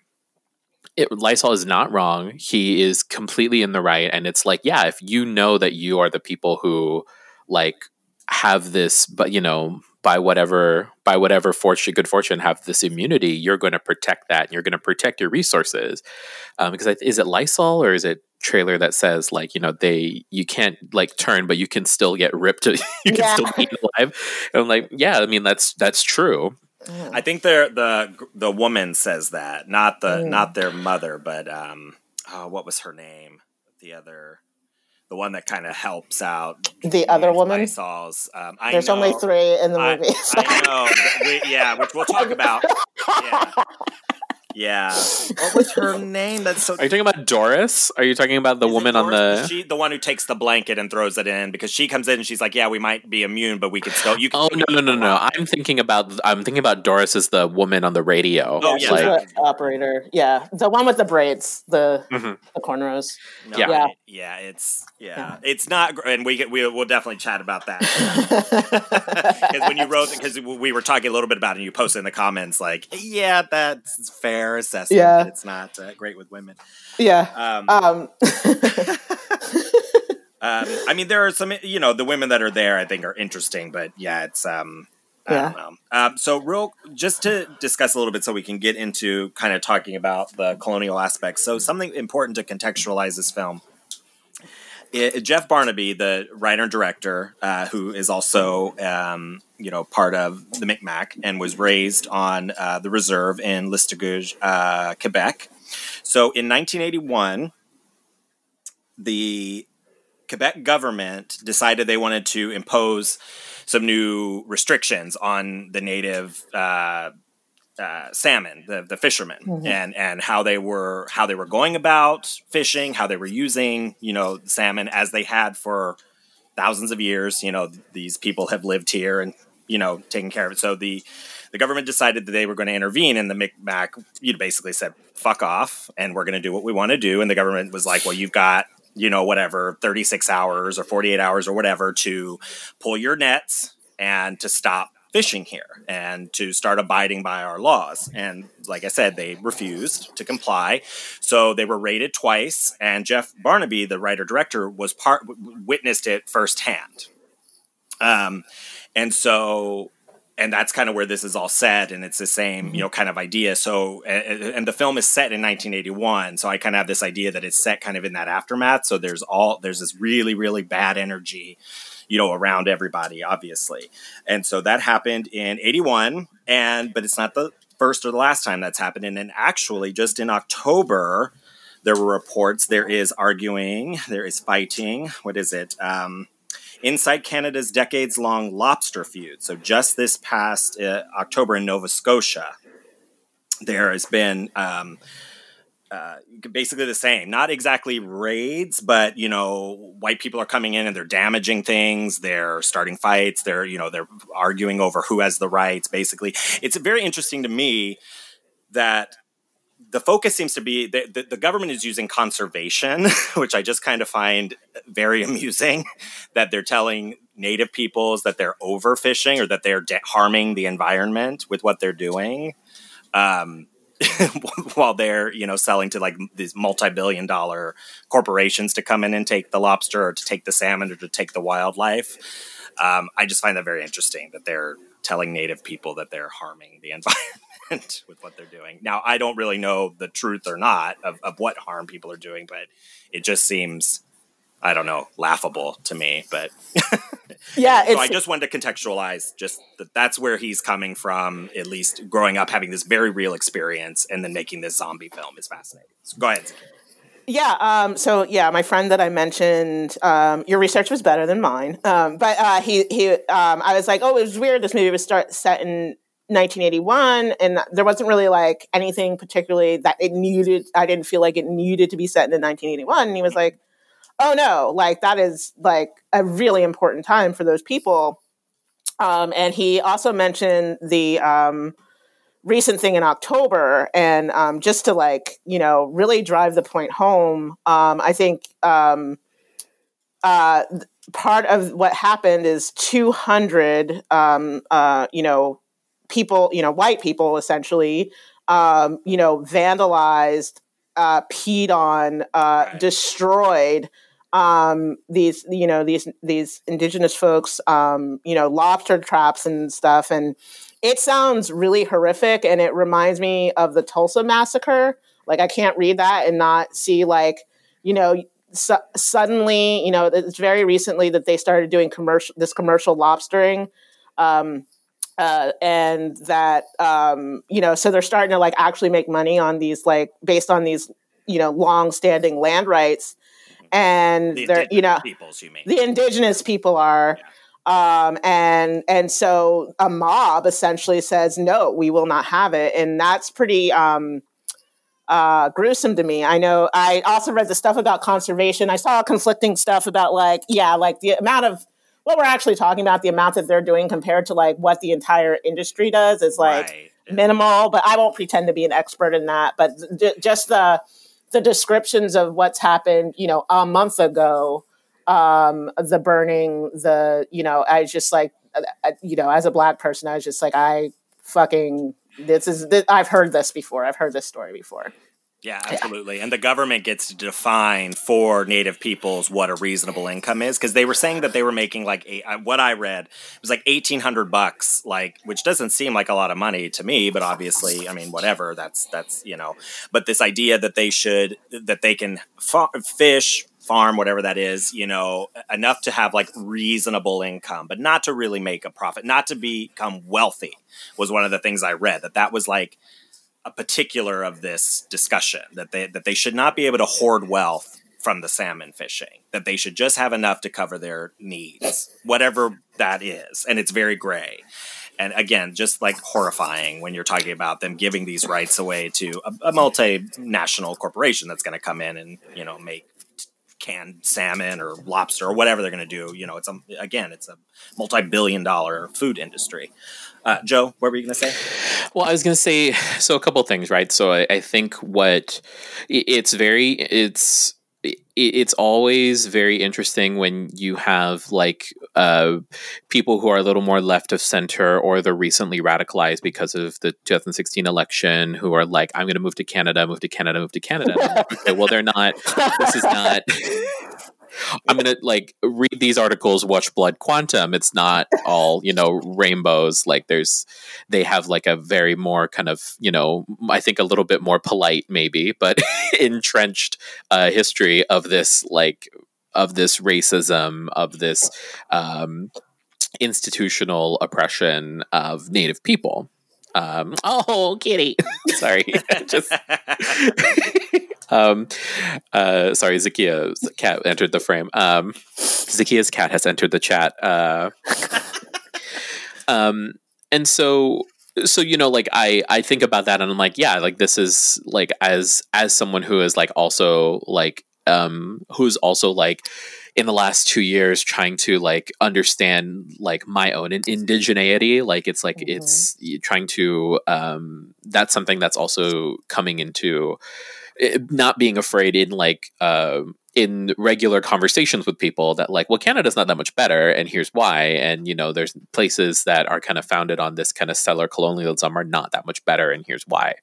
S3: it, Lysol is not wrong. He is completely in the right. And it's like, yeah, if you know that you are the people who like have this, but you know, by whatever by whatever fortune, good fortune, have this immunity, you're going to protect that. And you're going to protect your resources. Um, because I, is it Lysol or is it Traylor that says like you know they you can't like turn, but you can still get ripped. you can
S4: Yeah.
S3: still be alive. And I'm like, yeah, I mean that's that's true.
S2: I think they're, the the woman says that, not the
S4: Mm.
S2: not their mother, but um, oh, what was her name? The other, the one that kind of helps out.
S4: The other woman?
S2: Lysol's. Um, I
S4: There's
S2: know,
S4: only three in the
S2: I,
S4: movie.
S2: I know, we, yeah, which we'll talk about. Yeah. Yeah. What was her name? That's so.
S3: Are you talking about Doris? Are you talking about the
S2: Is
S3: woman on the?
S2: She, the one who takes the blanket and throws it in because she comes in and she's like, "Yeah, we might be immune, but we could still." You can
S3: Oh no no no no!
S2: alive."
S3: I'm thinking about I'm thinking about Doris as the woman on the radio.
S2: Oh,
S4: she's
S2: yeah.
S3: like
S4: the operator. Yeah, the one with the braids, the
S3: Mhm.
S4: the cornrows.
S2: No,
S3: Yeah.
S4: Yeah.
S2: yeah, it's yeah, it's not, gr- and we get- we will definitely chat about that because when you wrote because we were talking a little bit about it, and you posted in the comments like, yeah, that's fair assessment.
S4: Yeah.
S2: it's not uh, great with women.
S4: yeah.
S2: Um,
S4: Um,
S2: um, I mean, there are some, you know, the women that are there, I think, are interesting, but yeah, it's um. I. Um, so, real, just to discuss a little bit, so we can get into kind of talking about the colonial aspects. So, something important to contextualize this film it, Jeff Barnaby, the writer and director, uh, who is also um, you know part of the Micmac and was raised on uh, the reserve in Listuguj, uh, Quebec. So in 1981, the Quebec government decided they wanted to impose some new restrictions on the native uh, salmon, the, the fishermen, and and how they were how they were going about fishing, how they were using you know salmon as they had for thousands of years. You know these people have lived here and you know taken care of it. So the the government decided that they were going to intervene, and the Micmac you know, basically said "fuck off," and we're going to do what we want to do. And the government was like, "Well, you've got." You know, whatever, 36 hours or 48 hours or whatever to pull your nets and to stop fishing here and to start abiding by our laws. And like I said, they refused to comply. So they were raided twice. And Jeff Barnaby, the writer director, was part witnessed it firsthand. Um, and so. And that's kind of where this is all set, and it's the same, you know, kind of idea. So, and, and the film is set in 1981. So I kind of have this idea that it's set kind of in that aftermath. So there's all there's this really, really bad energy you know around everybody obviously. And so that happened in 81 and but it's not the first or the last time that's happened. And then actually just in october there were reports there is arguing there is fighting what is it um, inside canada's decades long lobster feud. So just this past uh, october in nova scotia there has been um, uh, basically the same. Not exactly raids, but you know, white people are coming in and they're damaging things. They're starting fights. They're you know they're arguing over who has the rights. Basically, it's very interesting to me that the focus seems to be the, the, the government is using conservation, which I just kind of find very amusing. That they're telling native peoples that they're overfishing or that they're de- harming the environment with what they're doing. Um, while they're you know selling to like these multi-billion dollar corporations to come in and take the lobster or to take the salmon or to take the wildlife. Um, i just find that very interesting that they're telling native people that they're harming the environment with what they're doing. Now i don't really know the truth or not of, of what harm people are doing but it just seems i don't know laughable to me but
S4: yeah,
S2: so I just wanted to contextualize just that that's where he's coming from, at least growing up, having this very real experience, and then making this zombie film is fascinating. So go ahead.
S4: Yeah. Um, so yeah, my friend that I mentioned, um, your research was better than mine. Um, but uh, he he, um, I was like, oh, it was weird. This movie was start set in 1981, and there wasn't really like anything particularly that it needed. I didn't feel like it needed to be set in 1981. And he was like, oh no, like that is like a really important time for those people. Um, and he also mentioned the um, recent thing in October, and um, just to like you know really drive the point home, um, I think um, uh, part of what happened is 200 um, uh, you know people, you know white people essentially, um, you know vandalized, uh, peed on, uh,
S2: Right.
S4: destroyed um these you know these these indigenous folks um you know lobster traps and stuff. And it sounds really horrific and it reminds me of the Tulsa massacre. Like I can't read that and not see like you know su- suddenly you know it's very recently that they started doing commercial this commercial lobstering um uh, and that um, you know so they're starting to like actually make money on these like based on these you know long standing land rights and
S2: The
S4: they're you know
S2: indigenous peoples, you mean?
S4: the indigenous people are um, and and so a mob essentially says no we will not have it and that's pretty um, uh, gruesome to me. I know I also read the stuff about conservation. I saw conflicting stuff about like, yeah, like the amount of what we're actually talking about, the amount that they're doing compared to like what the entire industry does is like
S2: Right.
S4: minimal. But I won't pretend to be an expert in that. But j- just the the descriptions of what's happened, you know, a month ago, um, the burning, the you know, I just like, uh, uh, you know, as a black person, I was just like, I fucking this is this, I've heard this before. I've heard this story before.
S2: Yeah, absolutely. And the government gets to define for Native peoples what a reasonable income is because they were saying that they were making like eight, uh, what I read was like eighteen hundred bucks, like which doesn't seem like a lot of money to me, but obviously, I mean, whatever. That's that's you know, but this idea that they should that they can fa- fish. Farm, whatever that is, you know, enough to have like reasonable income, but not to really make a profit, not to become wealthy, was one of the things I read. That that was like a particular of this discussion that they that they should not be able to hoard wealth from the salmon fishing that they should just have enough to cover their needs whatever that is. And it's very gray. And again just like horrifying when you're talking about them giving these rights away to a, a multinational corporation that's going to come in and you know make canned salmon or lobster or whatever they're going to do. You know it's a again it's a multi-billion dollar food industry uh, joe what were you going to say
S3: Well, I was going to say so a couple things, right? So I, I think what it's very it's it's always very interesting when you have like uh, people who are a little more left of center or they're recently radicalized because of the 2016 election who are like, I'm going to move to Canada, move to Canada, move to Canada. Okay, well, they're not. This is not. I'm gonna like read these articles, watch Blood Quantum. It's not all you know rainbows. Like there's, they have like a very more kind of you know I think a little bit more polite maybe, but entrenched uh, history of this like of this racism of this um, institutional oppression of Native people. Um, oh, kitty! Sorry, just um, uh, sorry, Zakia's cat entered the frame. Um, Zakia's cat has entered the chat. Uh, um, and so, so you know, like I, I think about that, and I'm like, yeah, like this is like as as someone who is like also like um who's also like in the last two years trying to like understand like my own in- indigeneity like it's like it's trying to um that's something that's also coming into not being afraid in like uh, in regular conversations with people that like well canada's not that much better and here's why and you know there's places that are kind of founded on this kind of settler colonialism are not that much better and here's why.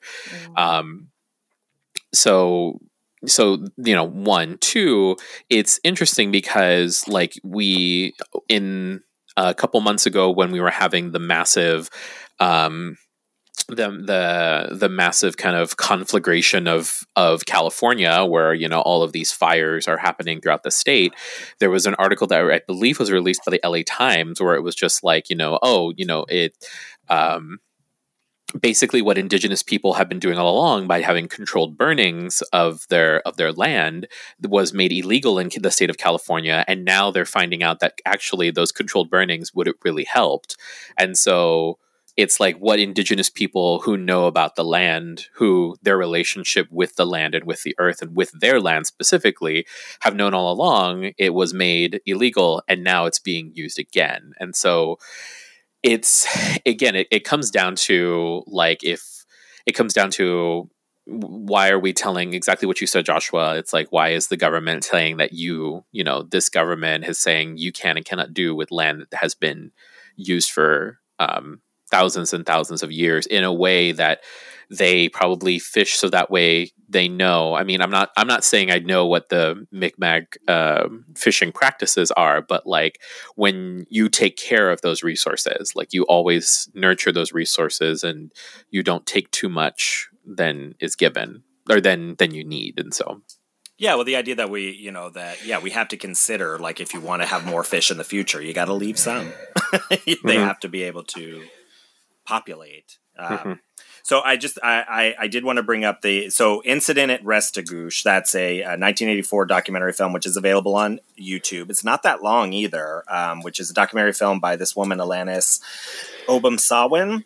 S3: Um so so you know one two it's interesting because like we in a couple months ago when we were having the massive um the the the massive kind of conflagration of of California, where you know all of these fires are happening throughout the state. There was an article that I believe was released by the LA Times, where it was just like you know, oh, you know, it. Um, basically what indigenous people have been doing all along by having controlled burnings of their of their land was made illegal in the state of California and now they're finding out that actually those controlled burnings would have really helped and so it's like what indigenous people who know about the land who their relationship with the land and with the earth and with their land specifically have known all along it was made illegal and now it's being used again. And so it's again it, it comes down to like if it comes down to why are we telling exactly what you said joshua? It's like why is the government saying that you you know this government is saying you can and cannot do with land that has been used for um, thousands and thousands of years in a way that they probably fish so that way they know i mean i'm not i'm not saying i know what the micmac uh, fishing practices are but like when you take care of those resources like you always nurture those resources and you don't take too much than is given or than than you need and so
S2: Yeah, well, the idea that we, you know, that yeah, we have to consider like if you want to have more fish in the future, you got to leave some. they
S3: Mhm.
S2: have to be able to populate. Um,
S3: Mhm.
S2: So I just I, I I did want to bring up the so incident at Restigouche. That's a, uh 1984 documentary film which is available on YouTube. It's not that long either, um, which is a documentary film by this woman Alanis Obum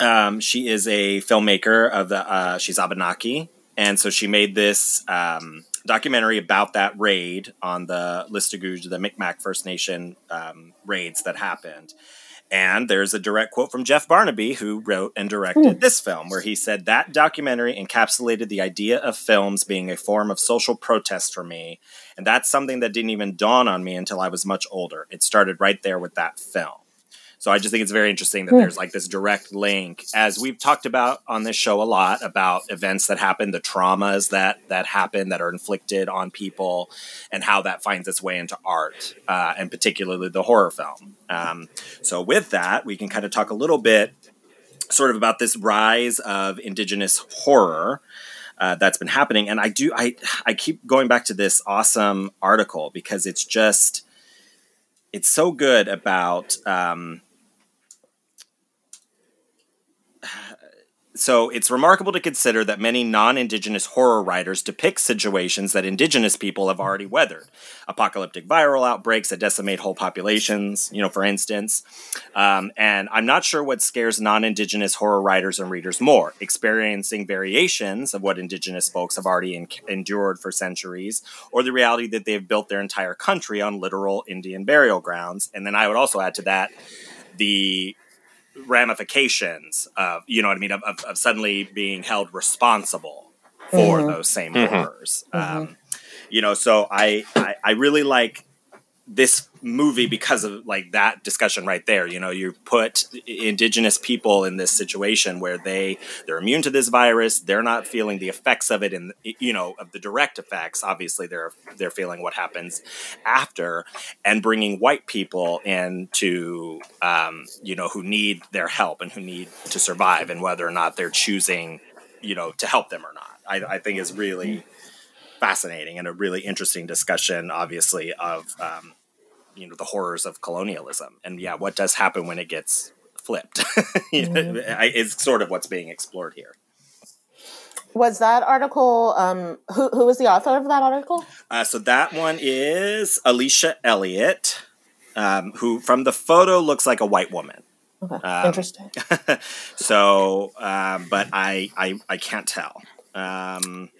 S2: Um, she is a filmmaker of the uh, she's Abenaki, and so she made this um, documentary about that raid on the Listuguj, the Micmac First Nation um, raids that happened. And there's a direct quote from Jeff Barnaby, who wrote and directed
S4: Hmm.
S2: this film, where he said that documentary encapsulated the idea of films being a form of social protest for me. And that's something that didn't even dawn on me until I was much older. It started right there with that film. So I just think it's very interesting that there's like this direct link, as we've talked about on this show a lot about events that happen, the traumas that that happen that are inflicted on people, and how that finds its way into art, uh, and particularly the horror film. Um, so with that, we can kind of talk a little bit, sort of about this rise of indigenous horror. Uh, that's been happening, and I do I I keep going back to this awesome article because it's just it's so good about um, so it's remarkable to consider that many non-indigenous horror writers depict situations that indigenous people have already weathered. Apocalyptic viral outbreaks that decimate whole populations you know for instance. Um, and i'm not sure what scares non-indigenous horror writers and readers more experiencing variations of what indigenous folks have already en- endured for centuries or the reality that they've built their entire country on literal indian burial grounds. And then i would also add to that the ramifications of you know what I mean of, of, of suddenly being held responsible for mm-hmm. those same mm-hmm. horrors. Mm-hmm. Um, you know, so I, I I really like this movie because of like that discussion right there. You know, you put indigenous people in this situation where they they're immune to this virus. They're not feeling the effects of it, and you know of the direct effects. Obviously, they're they're feeling what happens after, and bringing white people into um, you know who need their help and who need to survive, and whether or not they're choosing you know to help them or not. I, I think is really fascinating and a really interesting discussion, obviously, of um, you know the horrors of colonialism and yeah, what does happen when it gets flipped? You know, I- it's sort of what's being explored here.
S4: Was that article? Um, who who was the author of that article?
S2: Uh, so that one is Alicia Elliott, um, who from the photo looks like a white woman.
S4: Okay,
S2: Um,
S4: interesting.
S2: so, um, but I, I I can't tell. Um,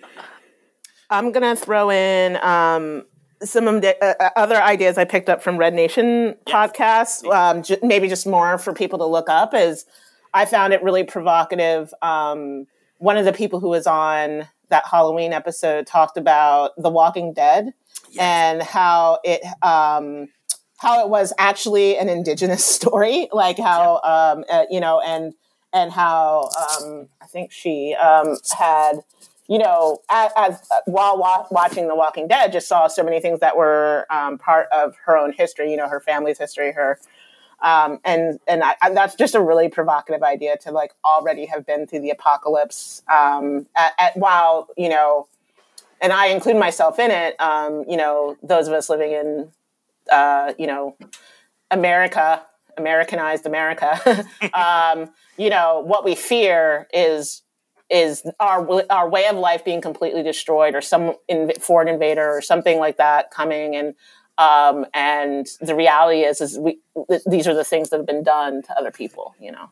S4: I'm gonna throw in um, some of the uh, uh, other ideas I picked up from Red Nation podcast. Um, j- maybe just more for people to look up. Is I found it really provocative. Um, one of the people who was on that Halloween episode talked about The Walking Dead and how it um, how it was actually an indigenous story, like how um, uh, you know, and and how um, I think she um, had you know, as, as while wa- watching The Walking Dead, just saw so many things that were um, part of her own history. You know, her family's history, her, um, and and I, that's just a really provocative idea to like already have been through the apocalypse. Um, at, at while you know, and I include myself in it. Um, you know, those of us living in, uh, you know, America, Americanized America. um, you know, what we fear is is our our way of life being completely destroyed, or some inv- foreign invader, or something like that coming, and um, and the reality is, is we th- these are the things that have been done to other people, you know.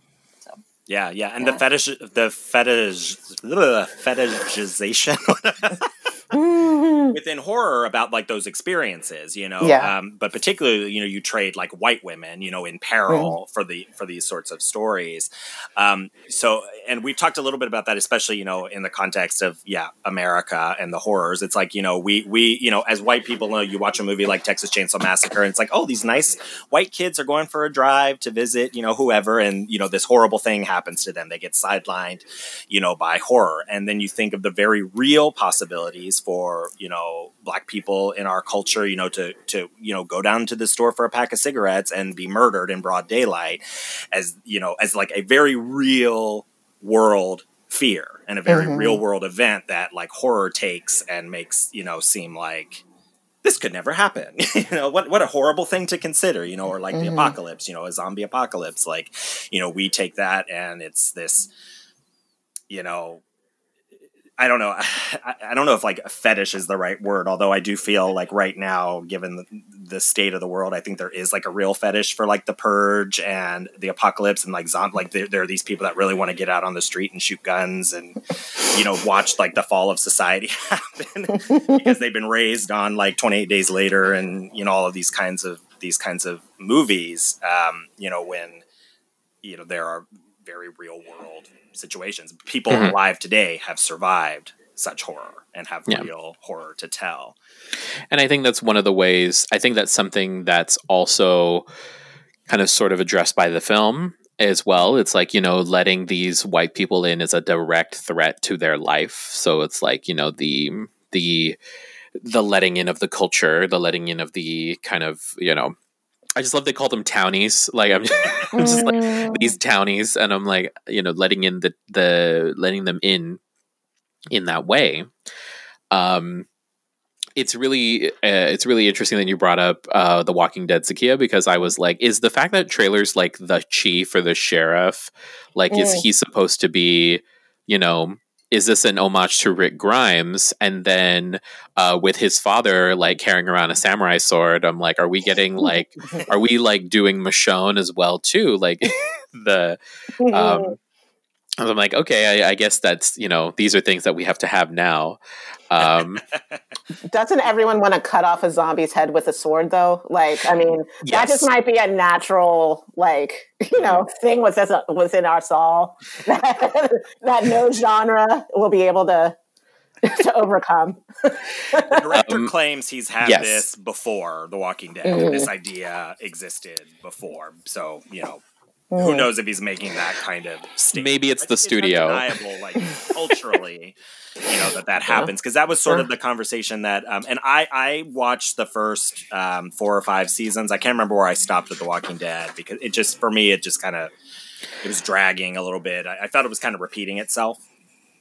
S2: yeah, yeah, and the fetish, the fetish, ugh, fetishization within horror about like those experiences, you know.
S4: Yeah.
S2: Um, but particularly, you know, you trade like white women, you know, in peril for the for these sorts of stories. Um, so, and we've talked a little bit about that, especially you know in the context of yeah America and the horrors. It's like you know we we you know as white people know you watch a movie like Texas Chainsaw Massacre, and it's like oh these nice white kids are going for a drive to visit you know whoever, and you know this horrible thing happens to them. They get sidelined, you know, by horror, and then you think of the very real possibilities for you know black people in our culture, you know, to to you know go down to the store for a pack of cigarettes and be murdered in broad daylight, as you know, as like a very real world fear and a very
S4: Mhm.
S2: real world event that like horror takes and makes you know seem like this could never happen you know what what a horrible thing to consider you know or like the
S4: Mhm.
S2: apocalypse you know a zombie apocalypse like you know we take that and it's this you know I don't know. I, I, don't know if like fetish is the right word, although I do feel like right now, given the, the, state of the world, I think there is like a real fetish for like the purge and the apocalypse and like zombie. Like there, there are these people that really want to get out on the street and shoot guns and you know watch like the fall of society happen because they've been raised on like 28 Days Later and you know all of these kinds of these kinds of movies. Um, you know when you know there are very real world situations. People mm-hmm. alive today have survived such horror and have yeah. real horror to tell.
S3: And I think that's one of the ways, I think that's something that's also kind of sort of addressed by the film as well. It's like, you know, letting these white people in is a direct threat to their life. So it's like, you know, the, the, the letting in of the culture, the letting in of the kind of, you know, I just love they call them townies. Like I'm just, I'm just like mm. these townies, and I'm like you know letting in the the letting them in in that way. Um, it's really uh, it's really interesting that you brought up uh, the Walking Dead Zakia because I was like, is the fact that Traylor's like the chief or the sheriff, like, mm. is he supposed to be, you know, is this an homage to Rick Grimes? And then uh, with his father like carrying around a samurai sword, I'm like, are we getting like, are we like doing Michonne as well too? Like the, um, I'm like, okay, I, I, guess that's you know these are things that we have to have now. Um,
S4: Doesn't everyone want to cut off a zombie's head with a sword though? Like, I mean, yes. that just might be a natural, like, you know, thing within, within us all that, that no genre will be able to to overcome.
S2: the director um, claims he's had yes. this before The Walking Dead. Mm. This idea existed before, so you know Mm. Who knows if he's making that kind of statement.
S3: Maybe it's the it's studio.
S2: Undeniable, like culturally, you know that that happens because that was sort of the conversation that. Um, and I I watched the first um, four or five seasons. I can't remember where I stopped with The Walking Dead because it just for me it just kind of it was dragging a little bit. I, I thought it was kind of repeating itself.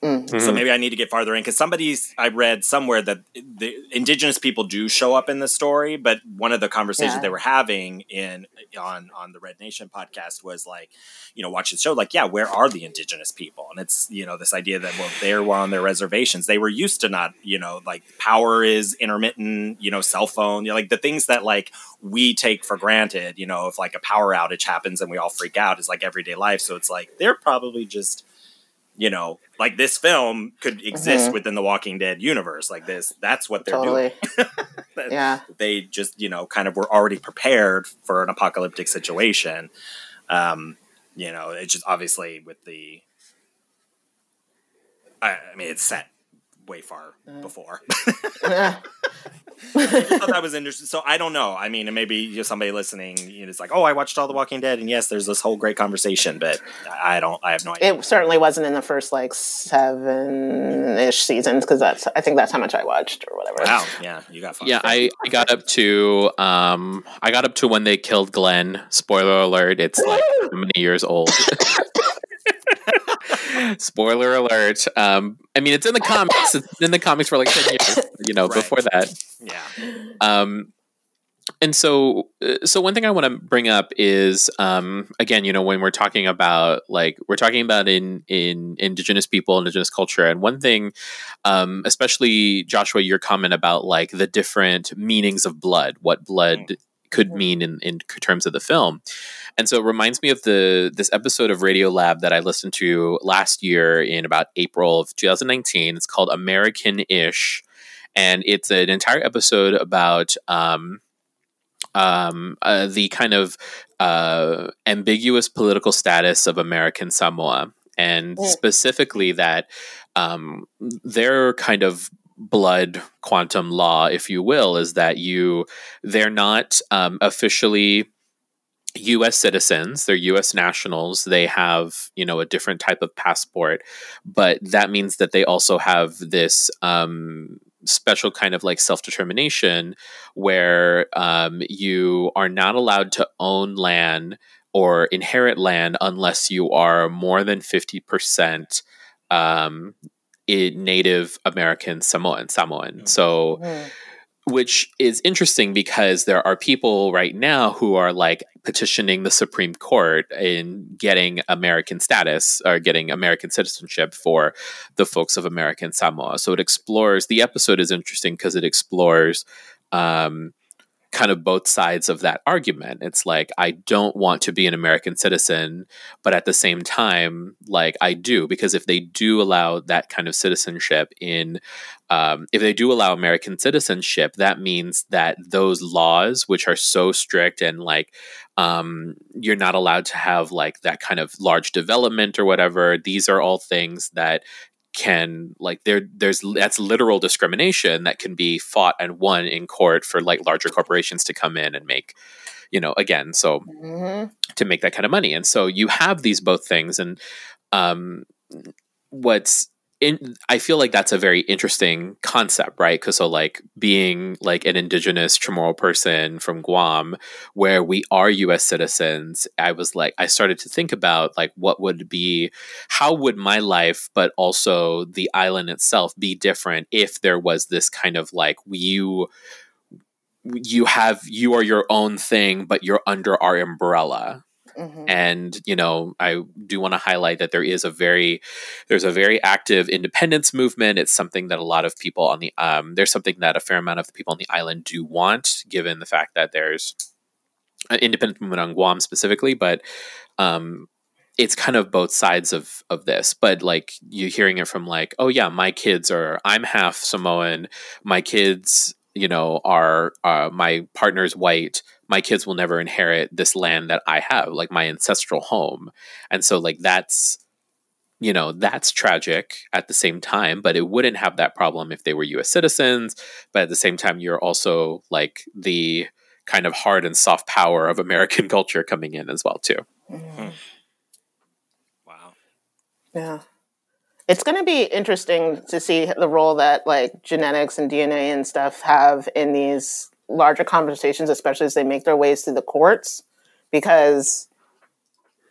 S2: Mm-hmm. So maybe I need to get farther in because somebody's I read somewhere that the indigenous people do show up in the story, but one of the conversations yeah. they were having in on on the Red Nation podcast was like, you know, watch the show, like, yeah, where are the indigenous people? And it's you know this idea that well they were on their reservations, they were used to not you know like power is intermittent, you know, cell phone, you know, like the things that like we take for granted, you know, if like a power outage happens and we all freak out is like everyday life. So it's like they're probably just you know, like this film could exist mm-hmm. within the Walking Dead universe. Like this, that's what they're totally. doing.
S4: yeah,
S2: they just you know kind of were already prepared for an apocalyptic situation. Um, you know, it's just obviously with the. I, I mean, it's set way far uh, before. thought that was interesting. So I don't know. I mean, maybe you know, somebody listening you know, is like, "Oh, I watched all The Walking Dead," and yes, there's this whole great conversation, but I don't. I have no idea.
S4: It certainly wasn't in the first like seven ish seasons because that's. I think that's how much I watched or whatever.
S2: Wow. Yeah, you got.
S3: Yeah, I, I got up to um I got up to when they killed Glenn. Spoiler alert! It's like many years old. Spoiler alert. Um, I mean, it's in the comics. It's in the comics for like ten years. You know, right. before that.
S2: Yeah.
S3: Um, and so, uh, so one thing I want to bring up is, um, again, you know, when we're talking about like we're talking about in in indigenous people, indigenous culture, and one thing, um, especially Joshua, your comment about like the different meanings of blood, what blood mm could mean in, in terms of the film. And so it reminds me of the this episode of Radio Lab that I listened to last year in about April of 2019. It's called American Ish, and it's an entire episode about um, um, uh, the kind of uh, ambiguous political status of American Samoa, and specifically that um, their kind of blood quantum law, if you will, is that you they're not um, officially U.S. citizens; they're U.S. nationals. They have you know a different type of passport, but that means that they also have this. Um, special kind of like self determination where um, you are not allowed to own land or inherit land unless you are more than 50% um, Native American Samoan Samoan. Mm-hmm. So mm-hmm. which is interesting because there are people right now who are like petitioning the Supreme Court in getting American status or getting American citizenship for the folks of American Samoa. So it explores the episode is interesting because it explores um, kind of both sides of that argument. It's like I don't want to be an American citizen, but at the same time, like I do because if they do allow that kind of citizenship in, um, if they do allow American citizenship, that means that those laws, which are so strict and like um, you're not allowed to have like that kind of large development or whatever. These are all things that can like there there's that's literal discrimination that can be fought and won in court for like larger corporations to come in and make you know again so mm-hmm. to make that kind of money and so you have these both things and um what's in, I feel like that's a very interesting concept, right? Because so like being like an indigenous Chamorro person from Guam, where we are U.S. citizens, I was like, I started to think about like what would be, how would my life, but also the island itself, be different if there was this kind of like you you have you are your own thing but you're under our umbrella Mm-hmm. And you know, I do want to highlight that there is a very there's a very active independence movement. It's something that a lot of people on the um, there's something that a fair amount of the people on the island do want, given the fact that there's an independent movement on Guam specifically, but um, it's kind of both sides of of this but like you hearing it from like oh yeah my kids are i'm half samoan my kids you know are uh, my partner's white my kids will never inherit this land that I have, like my ancestral home. And so, like, that's, you know, that's tragic at the same time, but it wouldn't have that problem if they were US citizens. But at the same time, you're also like the kind of hard and soft power of American culture coming in as well, too. Mm-hmm.
S2: Wow.
S4: Yeah. It's going to be interesting to see the role that like genetics and DNA and stuff have in these larger conversations, especially as they make their ways through the courts, because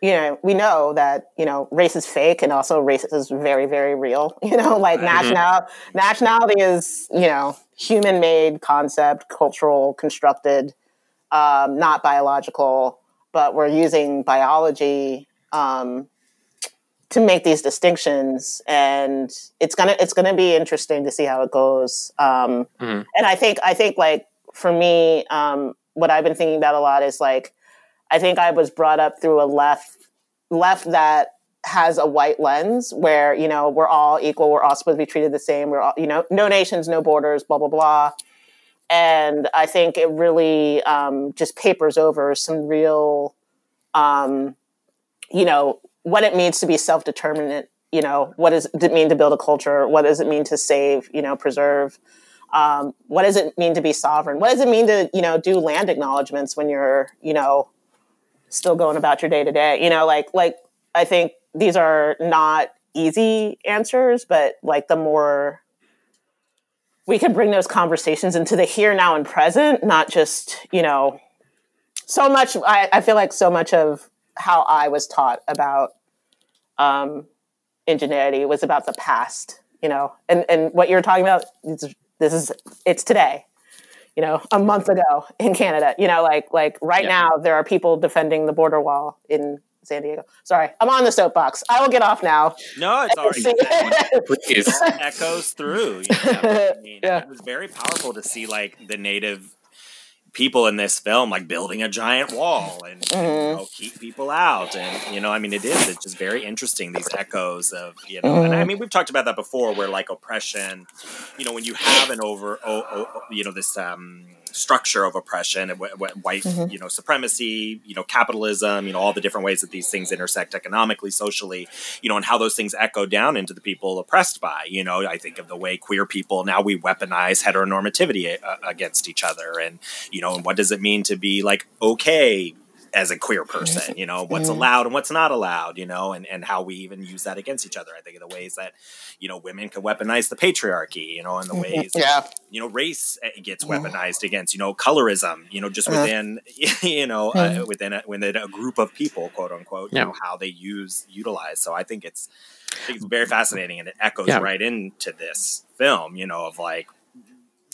S4: you know we know that you know race is fake and also race is very very real. You know, like mm-hmm. national nationality is you know human made concept, cultural constructed, um, not biological, but we're using biology. Um, to make these distinctions and it's gonna it's gonna be interesting to see how it goes um, mm-hmm. and i think i think like for me, um, what I've been thinking about a lot is like, I think I was brought up through a left left that has a white lens where you know we're all equal, we're all supposed to be treated the same. We're all you know, no nations, no borders, blah blah blah. And I think it really um, just papers over some real, um, you know, what it means to be self determinant. You know, what does it mean to build a culture? What does it mean to save? You know, preserve um, what does it mean to be sovereign? What does it mean to, you know, do land acknowledgments when you're, you know, still going about your day to day? You know, like, like I think these are not easy answers, but like the more we can bring those conversations into the here, now, and present, not just, you know, so much. I, I feel like so much of how I was taught about um, ingenuity was about the past, you know, and, and what you're talking about is this is it's today you know a month ago in canada you know like like right yeah. now there are people defending the border wall in san diego sorry i'm on the soapbox i will get off now
S2: no it's already it echoes through you know? I mean, yeah. it was very powerful to see like the native people in this film like building a giant wall and mm-hmm. you know, keep people out and you know i mean it is it's just very interesting these echoes of you know mm-hmm. and i mm-hmm. mean we've talked about that before where like oppression you know when you have an over oh, oh, you know this um structure of oppression and white mm-hmm. you know supremacy you know capitalism you know all the different ways that these things intersect economically socially you know and how those things echo down into the people oppressed by you know i think of the way queer people now we weaponize heteronormativity uh, against each other and you know and what does it mean to be like okay as a queer person, you know, what's mm-hmm. allowed and what's not allowed, you know, and, and how we even use that against each other. I think of the ways that, you know, women can weaponize the patriarchy, you know, and the mm-hmm. ways,
S4: yeah.
S2: you know, race eh, gets mm-hmm. weaponized against, you know, colorism, you know, just uh-huh. within, you know, uh, within, a, within a group of people, quote unquote, you yeah. know, how they use, utilize. So I think it's, I think it's very fascinating and it echoes yeah. right into this film, you know, of like,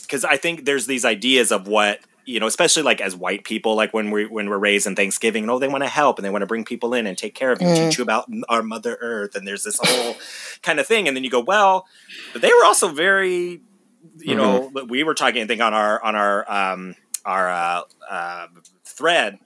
S2: because I think there's these ideas of what you know, especially like as white people, like when we when we're raised in Thanksgiving, and oh, they want to help and they want to bring people in and take care of you,
S4: Mm.
S2: teach you about our Mother Earth, and there's this whole kind of thing, and then you go, well, but they were also very, you know, we were talking, I think, on our on our um our uh, uh, thread.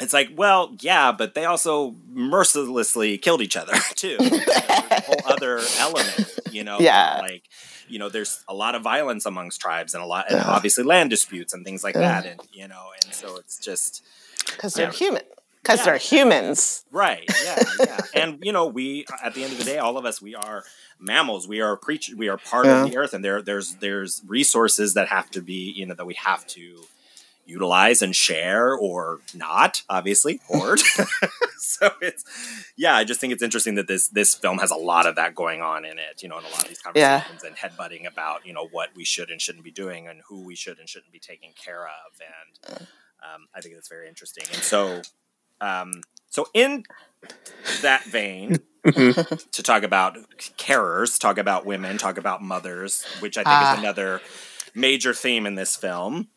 S2: It's like, well, yeah, but they also mercilessly killed each other too. There's a whole other element, you know,
S4: Yeah.
S2: like you know, there's a lot of violence amongst tribes and a lot, and
S4: Yeah.
S2: obviously land disputes and things like
S4: Yeah.
S2: that, and you know, and so it's just
S4: Because they're human. Because
S2: Yeah.
S4: they're humans.
S2: right, yeah, yeah, and you know, we at the end of the day, all of us, we are mammals, we are creatures, we are part of the earth, and there, there's, there's resources that have to be, you know, that we have to utilize and share or not obviously hoard so it's yeah i just think it's interesting that this this film has a lot of that going on in it you know and a lot of these
S4: Yeah.
S2: conversations and headbutting about you know what we should and shouldn't be doing and who we should and shouldn't be taking care of and um, i think that's very interesting and so um, so in that vein to talk about carers talk about women talk about mothers which i think
S4: Ah.
S2: is another major theme in this film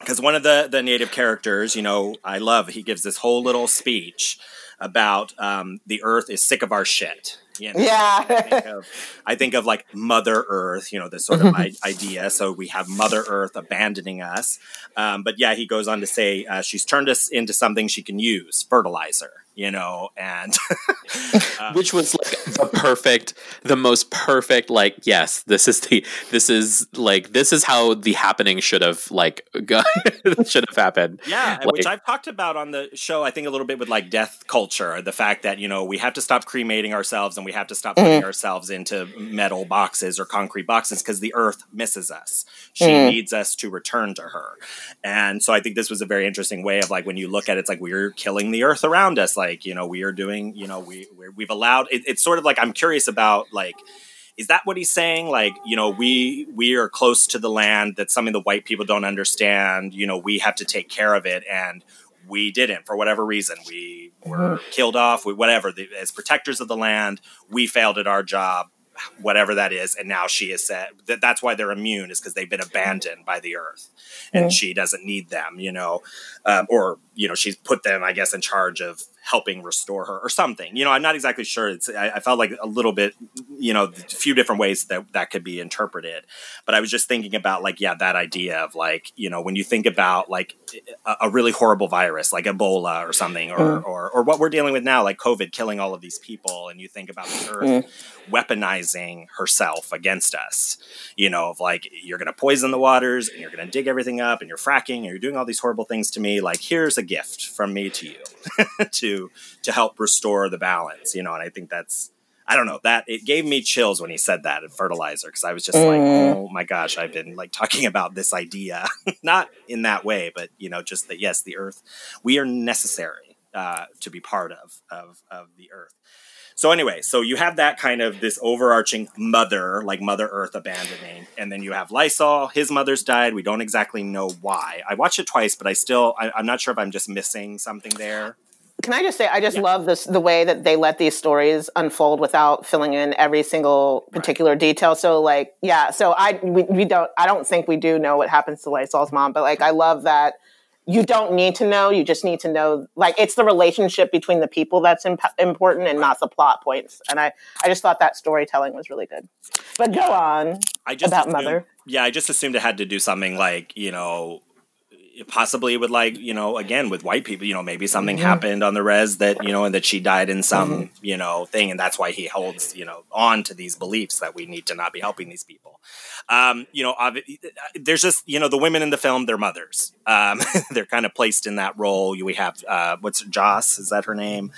S2: because one of the the native characters, you know, I love. He gives this whole little speech about um, the Earth is sick of our shit. You know? I think,
S4: Yeah.
S2: of, I think of like Mother Earth, you know, this sort of idea. So we have Mother Earth abandoning us. Um, but yeah, he goes on to say uh, she's turned us into something she can use, fertilizer, you know, and uh,
S3: which was like the perfect the most perfect like yes this is the this is like this is how the happening should have like should have happened
S2: Yeah, and which I've talked about on the show, I think a little bit with like death culture, the fact that, you know, we have to stop cremating ourselves and we have to stop putting ourselves into metal boxes or concrete boxes because the earth misses us. She needs us to return to her. And so I think this was a very interesting way of like when you look at it, it's like we're killing the earth around us. Like, you know, we are doing, you know, we, we're, we've allowed, it, it's sort of like I'm curious about like, is that what he's saying? Like you know we we are close to the land that's something the white people don't understand you know we have to take care of it and we didn't for whatever reason. We were killed off we, whatever the, as protectors of the land we failed at our job whatever that is and now she is said that that's why they're immune is because they've been abandoned by the earth and she doesn't need them you know um, or you know she's put them i guess in charge of helping restore her or something. You know i'm not exactly sure. It's i, I felt like a little bit you know a few different ways that that could be interpreted. But i was just thinking about like yeah that idea of like you know when you think about like a, a really horrible virus like ebola or something or, mm. or or what we're dealing with now like covid killing all of these people and you think about the earth mm. weaponizing herself against us you know of like you're going to poison the waters and you're going to dig everything up and you're fracking and you're doing all these horrible things to me. Like here's a gift from me to you to to help restore the balance you know and i think that's I don't know that it gave me chills when he said that at fertilizer because I was just like, oh my gosh, I've been like talking about this idea, not in that way, but you know, just that yes, the earth, we are necessary uh, to be part of of of the earth. So anyway, so you have that kind of this overarching mother, like Mother Earth abandoning, and then you have Lysol. His mother's died. We don't exactly know why. I watched it twice, but I still, I, I'm not sure if I'm just missing something there.
S4: Can I just say, I just love this the way that they let these stories unfold without filling in every single particular detail. So, like, yeah, so I we, we don't I don't think we do know what happens to Lysol's mom, but like, I love that you don't need to know. You just need to know, like, it's the relationship between the people that's imp- important and not the plot points. And I I just thought that storytelling was really good. But go on.
S2: I just
S4: About
S2: assumed-
S4: Mother?
S2: Yeah, I just assumed it had to do something like you know, possibly with like you know, again with white people. You know, maybe something
S4: Mm-hmm.
S2: happened on the res that you know, and that she died in some you know thing, and that's why he holds you know on to these beliefs that we need to not be helping these people. Um, you know, there's just you know the women in the film, they're mothers. Um, they're kind of placed in that role. We have uh, what's Joss? Is that her name?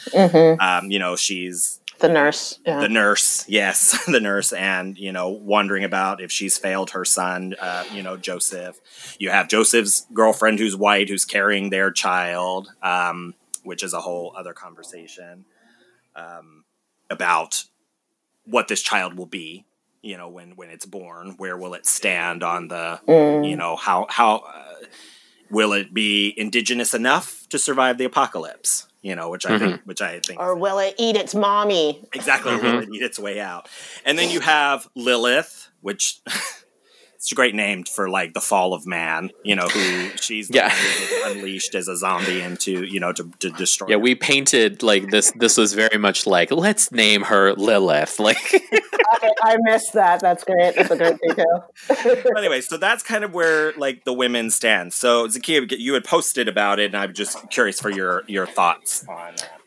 S2: Um, you know, she's
S4: The nurse. Yeah.
S2: the nurse yes the nurse and you know wondering about if she's failed her son uh, you know joseph you have joseph's girlfriend who's white who's carrying their child um, which is a whole other conversation um, about what this child will be you know when when it's born where will it stand on the you know how how uh, will it be indigenous enough to survive the apocalypse you know which i think mm-hmm. which i think
S4: or will it eat its mommy?
S2: Exactly, will mm-hmm. it eat its way out? And then you have Lilith, which it's a great name for like the fall of man. You know, who she's
S3: Yeah.
S2: one unleashed as a zombie into you know to, to destroy.
S3: Yeah, we painted like this. This was very much like let's name her Lilith. Like,
S4: I, I missed that. That's great. That's a great detail.
S2: But anyway, so that's kind of where like the women stand. So Zakia, you had posted about it, and I'm just curious for your your thoughts on that.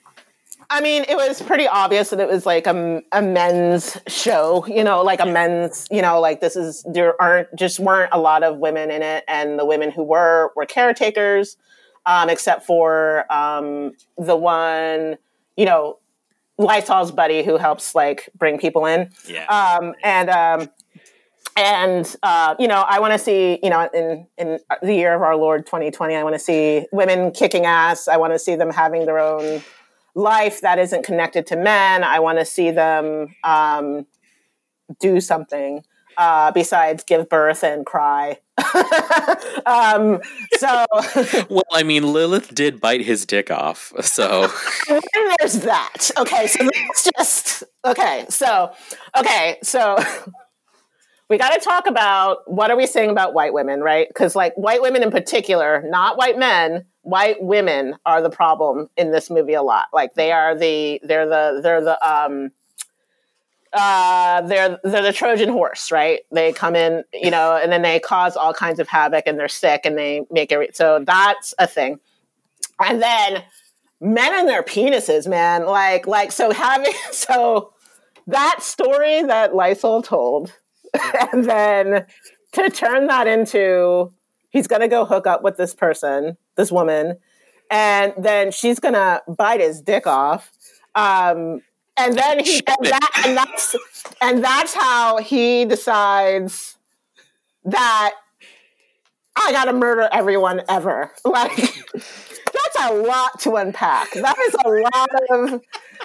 S4: I mean, it was pretty obvious that it was like a, a men's show, you know, like a men's, you know, like this is, there aren't, just weren't a lot of women in it. And the women who were, were caretakers, um, except for um, the one, you know, Lysol's buddy who helps like bring people in.
S2: Yeah.
S4: Um, and, um, and uh, you know, I want to see, you know, in in the year of our Lord 2020, I want to see women kicking ass. I want to see them having their own life that isn't connected to men. I want to see them um, do something uh, besides give birth and cry. um, so
S3: well, I mean, Lilith did bite his dick off, so
S4: there's that. Okay, so that's just okay. So okay, so we got to talk about what are we saying about white women, right? Because like white women in particular, not white men, white women are the problem in this movie a lot. Like they are the they're the they're the um uh they're they're the Trojan horse, right? They come in, you know, and then they cause all kinds of havoc and they're sick and they make it so that's a thing. And then men and their penises, man. Like like so having so that story that Lysol told and then to turn that into he's gonna go hook up with this person, this woman, and then she's gonna bite his dick off. Um, and then he and, that, and that's and that's how he decides that I gotta murder everyone ever. Like that's a lot to unpack. That is a lot of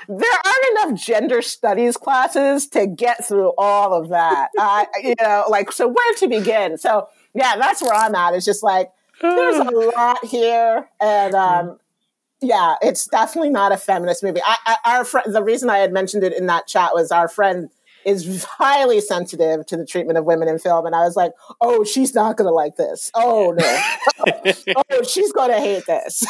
S4: there aren't enough gender studies classes to get through all of that. Uh, you know, like so where to begin? So yeah, that's where I'm at. It's just like there's a lot here, and um, yeah, it's definitely not a feminist movie. I, I, our friend, the reason I had mentioned it in that chat was our friend is highly sensitive to the treatment of women in film, and I was like, oh, she's not going to like this. Oh no, oh, she's going to hate this.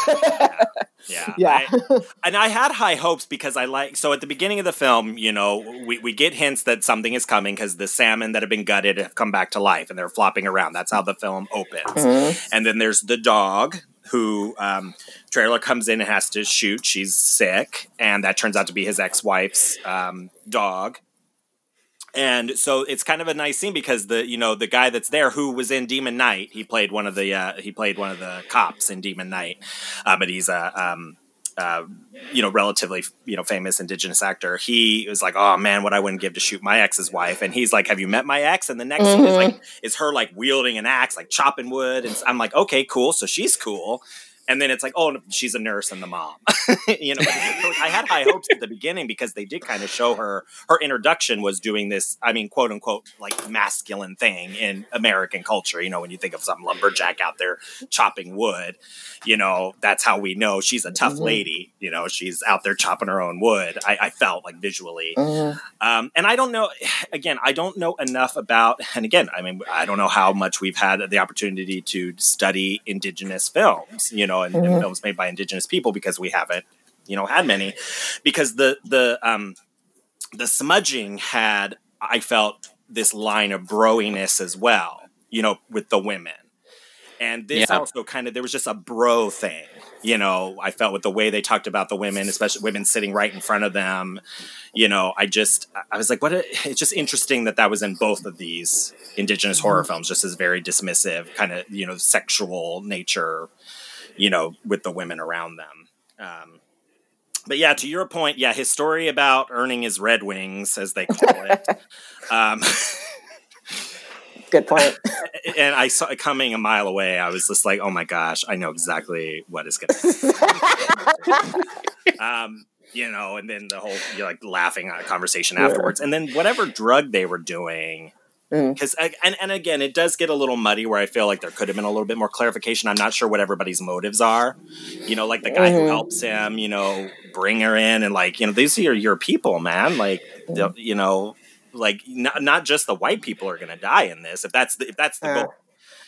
S2: Yeah.
S4: Yeah.
S2: I- and I had high hopes because I like so at the beginning of the film, you know, we, we get hints that something is coming because the salmon that have been gutted have come back to life and they're flopping around. That's how the film opens. And then there's the dog who um, Traylor comes in and has to shoot. She's sick, and that turns out to be his ex-wife's um, dog. And so it's kind of a nice scene because the you know the guy that's there who was in Demon Knight he played one of the uh, he played one of the cops in Demon Knight, uh, but he's a um, uh, you know relatively you know famous indigenous actor. He was like, oh man, what I wouldn't give to shoot my ex's wife, and he's like, have you met my ex? And the next scene is like is her like wielding an axe, like chopping wood, and I'm like, okay, cool, so she's cool. And then it's like, oh, she's a nurse and the mom. you know, I had high hopes at the beginning because they did kind of show her. Her introduction was doing this, I mean, quote unquote, like masculine thing in American culture. You know, when you think of some lumberjack out there chopping wood, you know, that's how we know she's a tough lady. You know, she's out there chopping her own wood. I, I felt like visually. Um, and I don't know, again, I don't know enough about, and again, I mean, I don't know how much we've had the opportunity to study indigenous films, you know, and, and films made by indigenous people because we haven't, you know, had many. Because the, the, um, the smudging had, I felt, this line of broiness as well, you know, with the women. And this
S3: Yeah.
S2: also kind of, there was just a bro thing, you know, I felt with the way they talked about the women, especially women sitting right in front of them. You know, I just, I was like, what? A, it's just interesting that that was in both of these indigenous horror films, just as very dismissive, kind of, you know, sexual nature, you know, with the women around them. Um, but yeah, to your point, yeah, his story about earning his Red Wings, as they call it. um,
S4: Good point.
S2: and I saw it coming a mile away. I was just like, oh my gosh, I know exactly what is going to Um, you know, and then the whole, you're like laughing at a conversation afterwards. And then whatever drug they were doing,
S4: Mm.
S2: because, and, and again, it does get a little muddy where I feel like there could have been a little bit more clarification. I'm not sure what everybody's motives are. You know, like the guy who
S4: Mhm.
S2: helps him, you know, bring her in and like, you know, these are your people, man. Like, the- you know, like not, not just the white people are going to die in this. If that's the, if that's the
S4: Yeah.
S2: goal,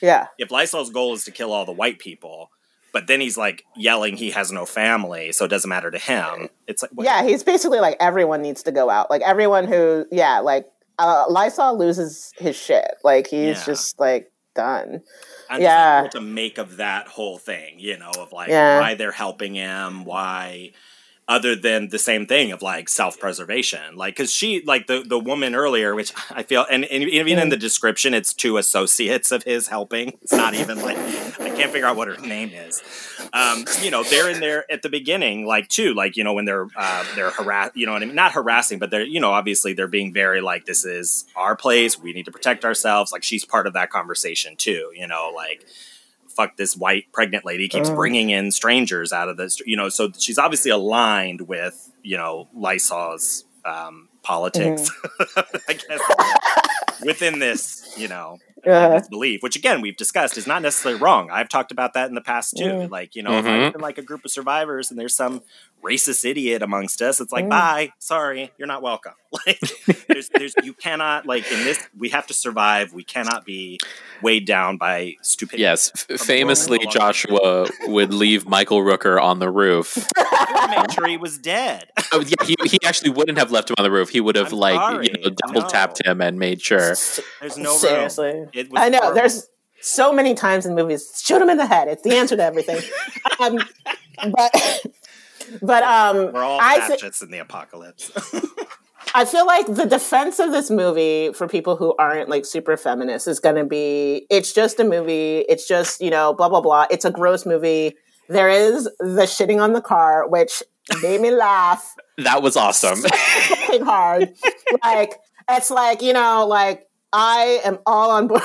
S4: Yeah.
S2: if Lysol's goal is to kill all the white people, but then he's like yelling he has no family, so it doesn't matter to him. It's like what-
S4: Yeah, he's basically like everyone needs to go out. Like everyone who, yeah, like uh, Lysol loses his shit. Like he's
S2: Yeah.
S4: just like done.
S2: I'm
S4: Yeah.
S2: to make of that whole thing, you know, of like
S4: Yeah.
S2: why they're helping him, why other than the same thing of like self-preservation. Like because she like the the woman earlier which i feel and, and even in the description it's two associates of his helping. It's not even like i can't figure out what her name is. Um you know they're in there at the beginning like too like you know when they're uh they're harass you know what i mean? Not harassing but they're you know obviously they're being very like this is our place. We need to protect ourselves. Like she's part of that conversation too you know like fuck this white pregnant lady keeps
S4: Mm.
S2: bringing in strangers out of this you know so she's obviously aligned with you know lysol's um politics
S4: Mm-hmm.
S2: i guess within this you know
S4: Uh,
S2: this belief which again we've discussed is not necessarily wrong i've talked about that in the past too
S4: Mm.
S2: like you know if
S3: Mhm.
S2: i'm in like a group of survivors and there's some racist idiot amongst us it's like
S4: Mm.
S2: bye sorry you're not welcome like there's there's you cannot like in this we have to survive we cannot be weighed down by stupidity
S3: Yes, famously. Joshua would leave Michael Rooker on the roof.
S2: make sure he was dead
S3: Oh, yeah, he, he actually wouldn't have left him on the roof. He would have
S2: I'm
S3: like
S2: sorry.
S3: you know double tapped
S2: No.
S3: him and made sure.
S2: there's no
S4: seriously.
S2: It was
S4: I know.
S2: horrible.
S4: There's so many times in movies, shoot him in the head. It's the answer to everything. um, but but um,
S2: we're all
S4: I thi-
S2: fascists in the apocalypse
S4: I feel like the defense of this movie for people who aren't like super feminists is going to be it's just a movie. It's just, you know, blah, blah, blah. It's a gross movie. There is the shitting on the car, which made me laugh
S3: That was awesome.
S4: hard. like, it's like, you know, like I am all on board.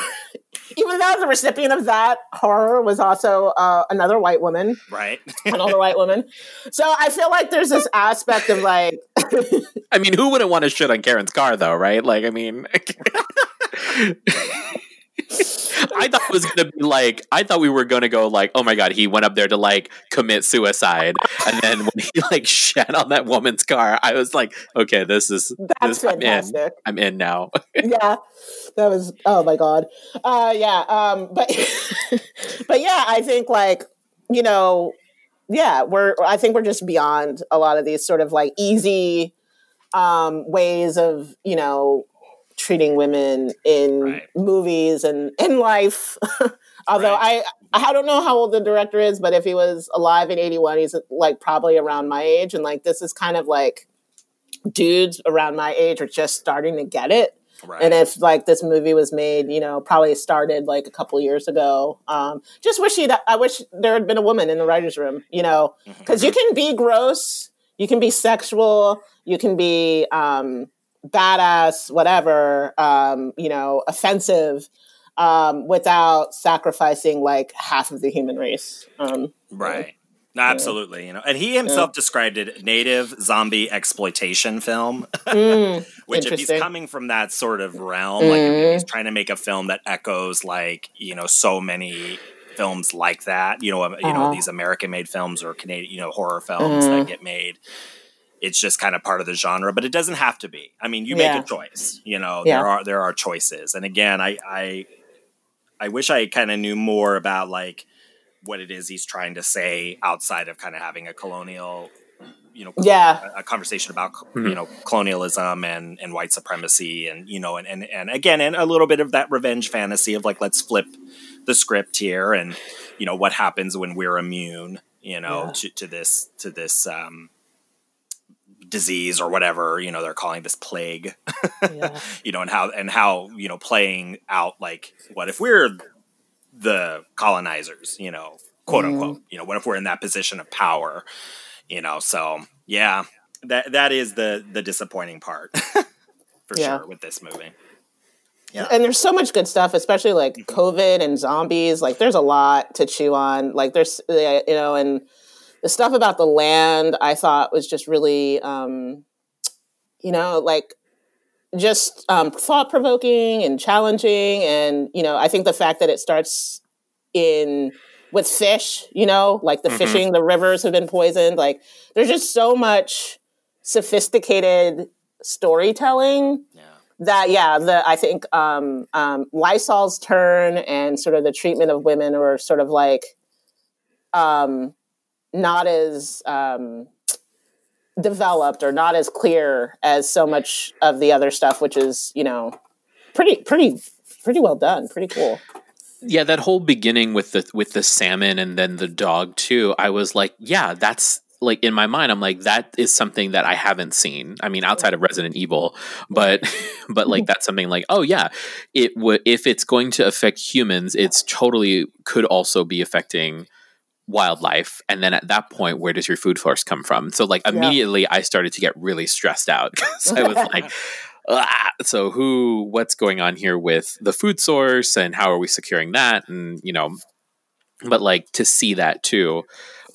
S4: Even though the recipient of that horror was also uh, another white woman,
S2: right
S4: another white woman. So I feel like there's this aspect of like,
S3: I mean, who wouldn't want to shit on Karen's car though, right? Like, I mean. I thought it was gonna be like I thought we were gonna go like oh my god he went up there to like commit suicide and then when he like shat on that woman's car I was like okay this is
S4: that's
S3: this, I'm in. I'm in now
S4: yeah that was oh my god. Uh yeah um but but yeah i think like you know yeah we're i think we're just beyond a lot of these sort of like easy um ways of you know treating women in
S2: Right.
S4: movies and in life. Although i i don't know how old the director is but if he was alive in 81 he's like probably around my age. And like this is kind of like dudes around my age are just starting to get it
S2: right
S4: and if like this movie was made, you know, probably started like a couple years ago. Um, just wish that I wish there had been a woman in the writers' room, you know, because you can be gross, you can be sexual, you can be um, badass, whatever, um, you know, offensive, um, without sacrificing like half of the human race. Um,
S2: Right. No, absolutely. You know, and he himself described it native zombie exploitation film,
S4: mm,
S2: which if he's coming from that sort of realm, like if he's trying to make a film that echoes like, you know, so many films like that, you know, um, you know,
S4: Uh-huh.
S2: these American made films or Canadian, you know, horror films
S4: Mm-hmm.
S2: that get made. It's just kind of part of the genre, but it doesn't have to be. I mean, you make a choice, you know,
S4: Yeah.
S2: there are there are choices. And again, I I I wish I kind of knew more about like what it is he's trying to say outside of kind of having a colonial you know
S4: Yeah.
S2: a, a conversation about you know colonialism and and white supremacy and you know and, and and again and a little bit of that revenge fantasy of like let's flip the script here and you know what happens when we're immune you know
S4: Yeah.
S2: to, to this to this um disease or whatever you know they're calling this plague
S4: Yeah.
S2: you know and how and how you know playing out like what if we're the colonizers you know quote
S4: Mm-hmm.
S2: unquote you know what if we're in that position of power you know so yeah that that is the the disappointing part for
S4: Yeah.
S2: sure with this movie yeah
S4: and there's so much good stuff, especially like
S2: Mm-hmm.
S4: COVID and zombies. Like, there's a lot to chew on. Like, there's, you know, and the stuff about the land I thought was just really, um, you know, like just um, thought provoking and challenging. And, you know, I think the fact that it starts in with fish, you know, like the
S3: Mhm.
S4: fishing, the rivers have been poisoned. Like, there's just so much sophisticated storytelling
S2: yeah
S4: that yeah the i think um um lysol's turn and sort of the treatment of women were sort of like um not as um developed or not as clear as so much of the other stuff which is you know pretty pretty pretty well done pretty cool
S3: yeah that whole beginning with the with the salmon and then the dog too i was like yeah that's like in my mind i'm like that is something that i haven't seen. I mean outside of resident evil but but like mm-hmm. that's something like oh yeah it would if it's going to affect humans it's totally could also be affecting wildlife. And then at that point where does your food source come from? So like immediately yeah. i started to get really stressed out because i was like ah, so who what's going on here with the food source and how are we securing that and you know but like to see that too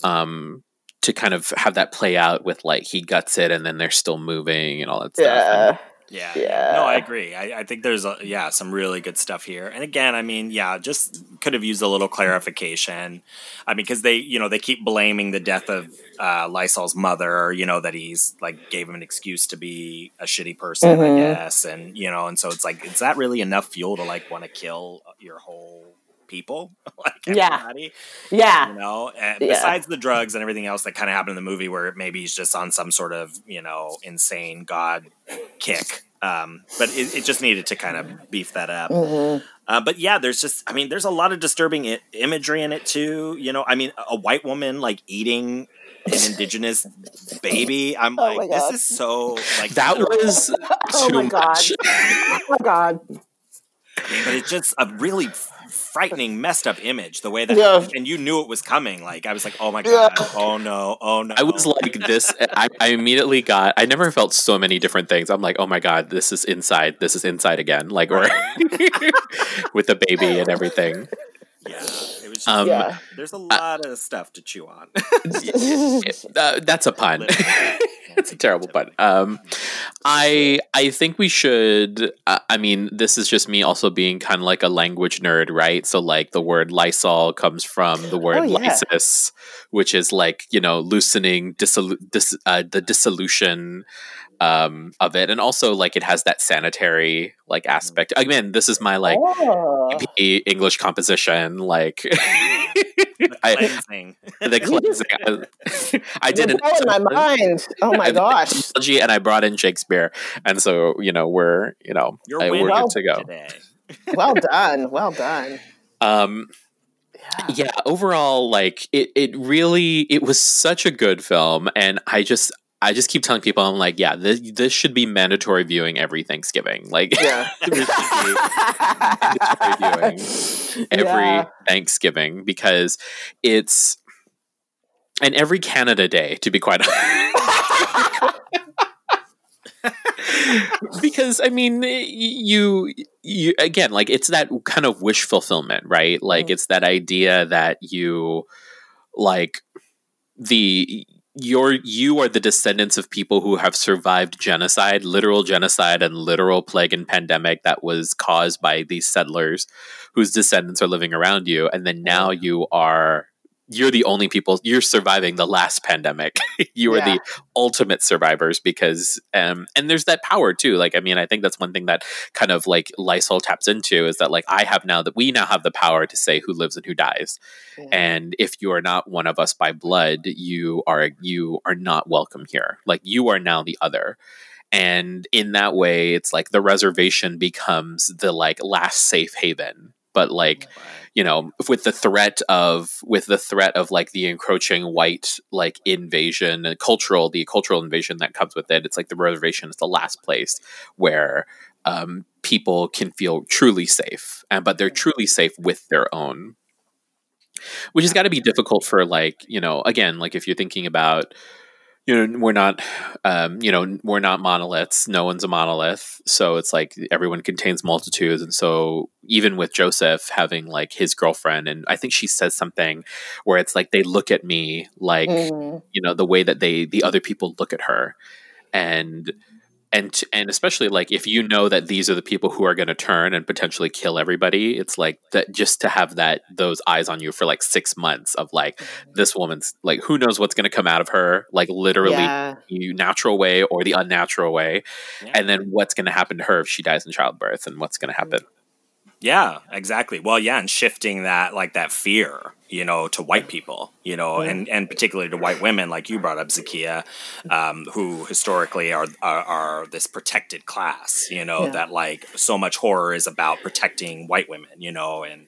S3: um to kind of have that play out with like he guts it and then they're still moving and all that stuff
S4: yeah.
S3: And,
S2: yeah, yeah. No, I agree. I, I think there's a, yeah some really good stuff here. And again, I mean, yeah, just could have used a little clarification. I mean, because they you know they keep blaming the death of uh, Lysol's mother. You know that he's like gave him an excuse to be a shitty person, mm-hmm. I guess. And you know, and so it's like, is that really enough fuel to like want to kill your whole people, like everybody.
S4: Yeah,
S2: you know. And yeah. besides the drugs and everything else that kind of happened in the movie, where maybe he's just on some sort of you know insane god kick. Um, but it, it, just needed to kind of beef that up. Mm-hmm. Uh, but yeah, there's just, I mean, there's a lot of disturbing I- imagery in it too. You know, I mean, a white woman like eating an indigenous baby. I'm oh like, this is so like
S3: that was
S4: oh
S3: my
S4: god, oh my god.
S2: But it's just a really frightening, messed up image. The way that, yeah. and you knew it was coming. Like I was like, oh my god, yeah. oh no, oh no.
S3: I was like this. I, I, immediately got. I never felt so many different things. I'm like, oh my god, this is inside. This is inside again. Like or with the baby and everything.
S2: Yeah, it was. Just, um, yeah. There's a lot uh, of stuff to chew on.
S3: uh, that's a pun. it's a terrible pun. Um, I I think we should. Uh, I mean, this is just me also being kind of like a language nerd, right? So like the word Lysol comes from the word oh, yeah. lysis, which is like you know loosening, dissolu- dis- uh, the dissolution um, of it, and also like it has that sanitary like aspect. Again, this is my like oh. English composition, like
S2: the cleansing.
S3: I, the cleansing. I, I did
S4: it in my mind. Oh my gosh!
S3: And I brought in Shakespeare, and so you know we're you know
S2: You're
S3: we're
S2: good
S3: to go.
S2: Today.
S4: well done, well done.
S3: Um, yeah. yeah overall like it, it really it was such a good film and i just I just keep telling people, I'm like, yeah, this, this should be mandatory viewing every Thanksgiving. Like,
S4: yeah.
S3: mandatory viewing every yeah. Thanksgiving because it's, and every Canada Day, to be quite honest. because I mean, you you again, like it's that kind of wish fulfillment, right? Like mm. it's that idea that you like the you're you are the descendants of people who have survived genocide, literal genocide and literal plague and pandemic that was caused by these settlers whose descendants are living around you. And then now you are you're the only people you're surviving the last pandemic. You are yeah. the ultimate survivors because um and there's that power too. Like i mean i think that's one thing that kind of like lysol taps into is that like i have now that we now have the power to say who lives and who dies. Yeah. and if you are not one of us by blood you are you are not welcome here. Like you are now the other. And in that way it's like the reservation becomes the like last safe haven. But like you know with the threat of with the threat of like the encroaching white like invasion and cultural the cultural invasion that comes with it it's like the reservation is the last place where um, people can feel truly safe and but they're truly safe with their own. Which has got to be difficult for like you know again like if you're thinking about you know we're not um, you know we're not monoliths. No one's a monolith. So it's like everyone contains multitudes. And so even with joseph having like his girlfriend and i think she says something where it's like they look at me like mm. you know the way that they the other people look at her. And and t- and especially like if you know that these are the people who are going to turn and potentially kill everybody it's like that just to have that those eyes on you for like six months of like mm-hmm. this woman's like who knows what's going to come out of her like literally
S4: Yeah.
S3: natural way or the unnatural way
S2: Yeah.
S3: and then what's going to happen to her if she dies in childbirth and what's going to mm-hmm. happen
S2: Yeah, exactly. Well, yeah, and shifting that like that fear, you know, to white people, you know, and and particularly to white women, like you brought up, Zakia, um, who historically are, are are this protected class, you know,
S4: Yeah.
S2: that like so much horror is about protecting white women, you know, and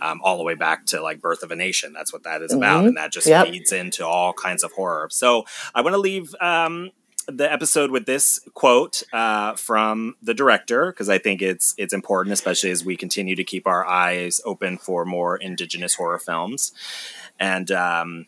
S2: um, all the way back to like Birth of a Nation. That's what that is about,
S4: Mhm.
S2: and that just
S4: Yep.
S2: feeds into all kinds of horror. So I want to leave. Um, the episode with this quote uh, from the director because I think it's it's important, especially as we continue to keep our eyes open for more indigenous horror films. And um,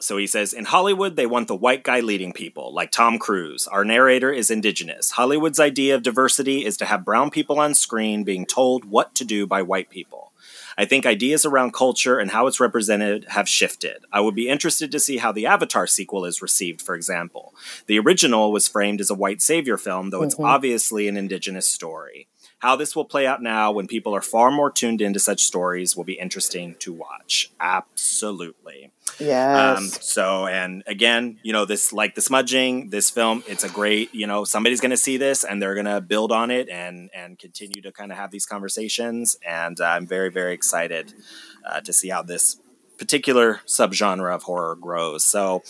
S2: so he says, in Hollywood, they want the white guy leading people, like Tom Cruise. Our narrator is indigenous. Hollywood's idea of diversity is to have brown people on screen being told what to do by white people. I think ideas around culture and how it's represented have shifted. I would be interested to see how the Avatar sequel is received, for example. The original was framed as a white savior film, though it's
S4: Mhm.
S2: obviously an indigenous story. How this will play out now when people are far more tuned into such stories will be interesting to watch. Absolutely.
S4: Yes.
S2: Um, so, and again, you know, this like the smudging, this film, it's a great, you know, somebody's going to see this and they're going to build on it and and continue to kind of have these conversations. And uh, I'm very very excited uh, to see how this particular subgenre of horror grows. So,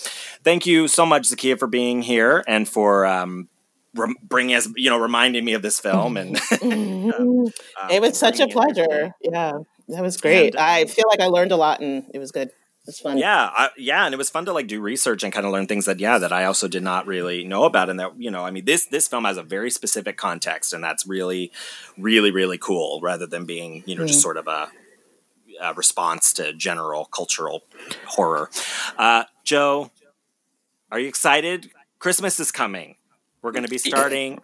S2: thank you so much, Zakia, for being here and for. Um, rem- Bringing us, you know, reminding me of this film, and uh,
S4: it was such a pleasure. Yeah, that was great.
S2: And-
S4: I feel like I learned a lot, and it was good. Was fun.
S2: Yeah, I, yeah, and it was fun to like do research and kind of learn things that yeah that I also did not really know about, and that you know, I mean this this film has a very specific context, and that's really, really, really cool. Rather than being you know just
S4: Mm.
S2: sort of a, a response to general cultural horror. Uh, Joe, are you excited? Christmas is coming. We're going to be starting,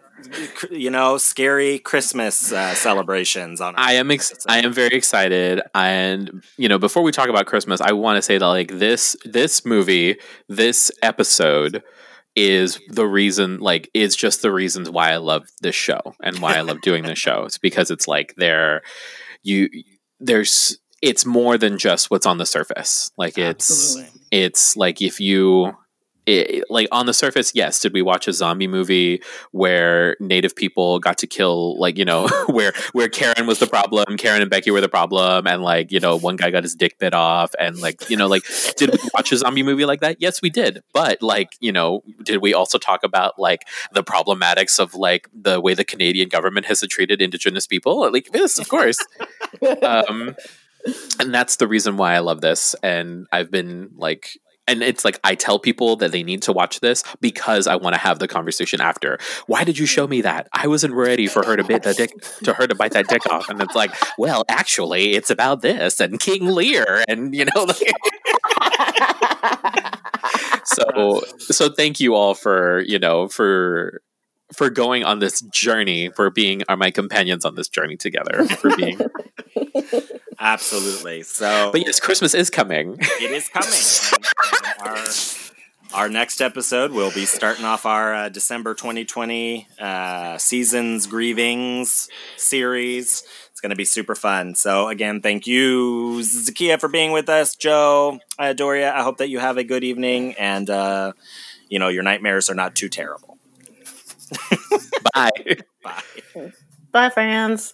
S2: you know, scary Christmas uh, celebrations on.
S3: I am ex- I am very excited, and you know, before we talk about Christmas, I want to say that like this this movie, this episode is the reason like it's just the reasons why I love this show and why I love doing this show. It's because it's like there you there's it's more than just what's on the surface. Like it's
S2: Absolutely.
S3: it's like if you it, like on the surface yes did we watch a zombie movie where native people got to kill like you know where where karen was the problem karen and becky were the problem and like you know one guy got his dick bit off and like you know like did we watch a zombie movie like that? Yes we did. But like you know did we also talk about like the problematics of like the way the canadian government has treated indigenous people? Like yes of course. Um and that's the reason why I love this. And I've been like, and it's like I tell people that they need to watch this because I want to have the conversation after. Why did you show me that? I wasn't ready for her to bite that dick to her to bite that dick off. And it's like, well, actually, it's about this and King Lear, and you know, like, so so thank you all for you know for for going on this journey for being are my companions on this journey together for being
S2: Absolutely. So,
S3: but yes christmas is coming
S2: it is coming. And, and our, our next episode, we'll be starting off our uh, December 2020 uh, Seasons Grievings series. It's going to be super fun. So, again, thank you, Zakia, for being with us. Joe, uh, Doria, I hope that you have a good evening and, uh, you know, your nightmares are not too terrible.
S3: bye
S2: Bye.
S4: Bye, fans.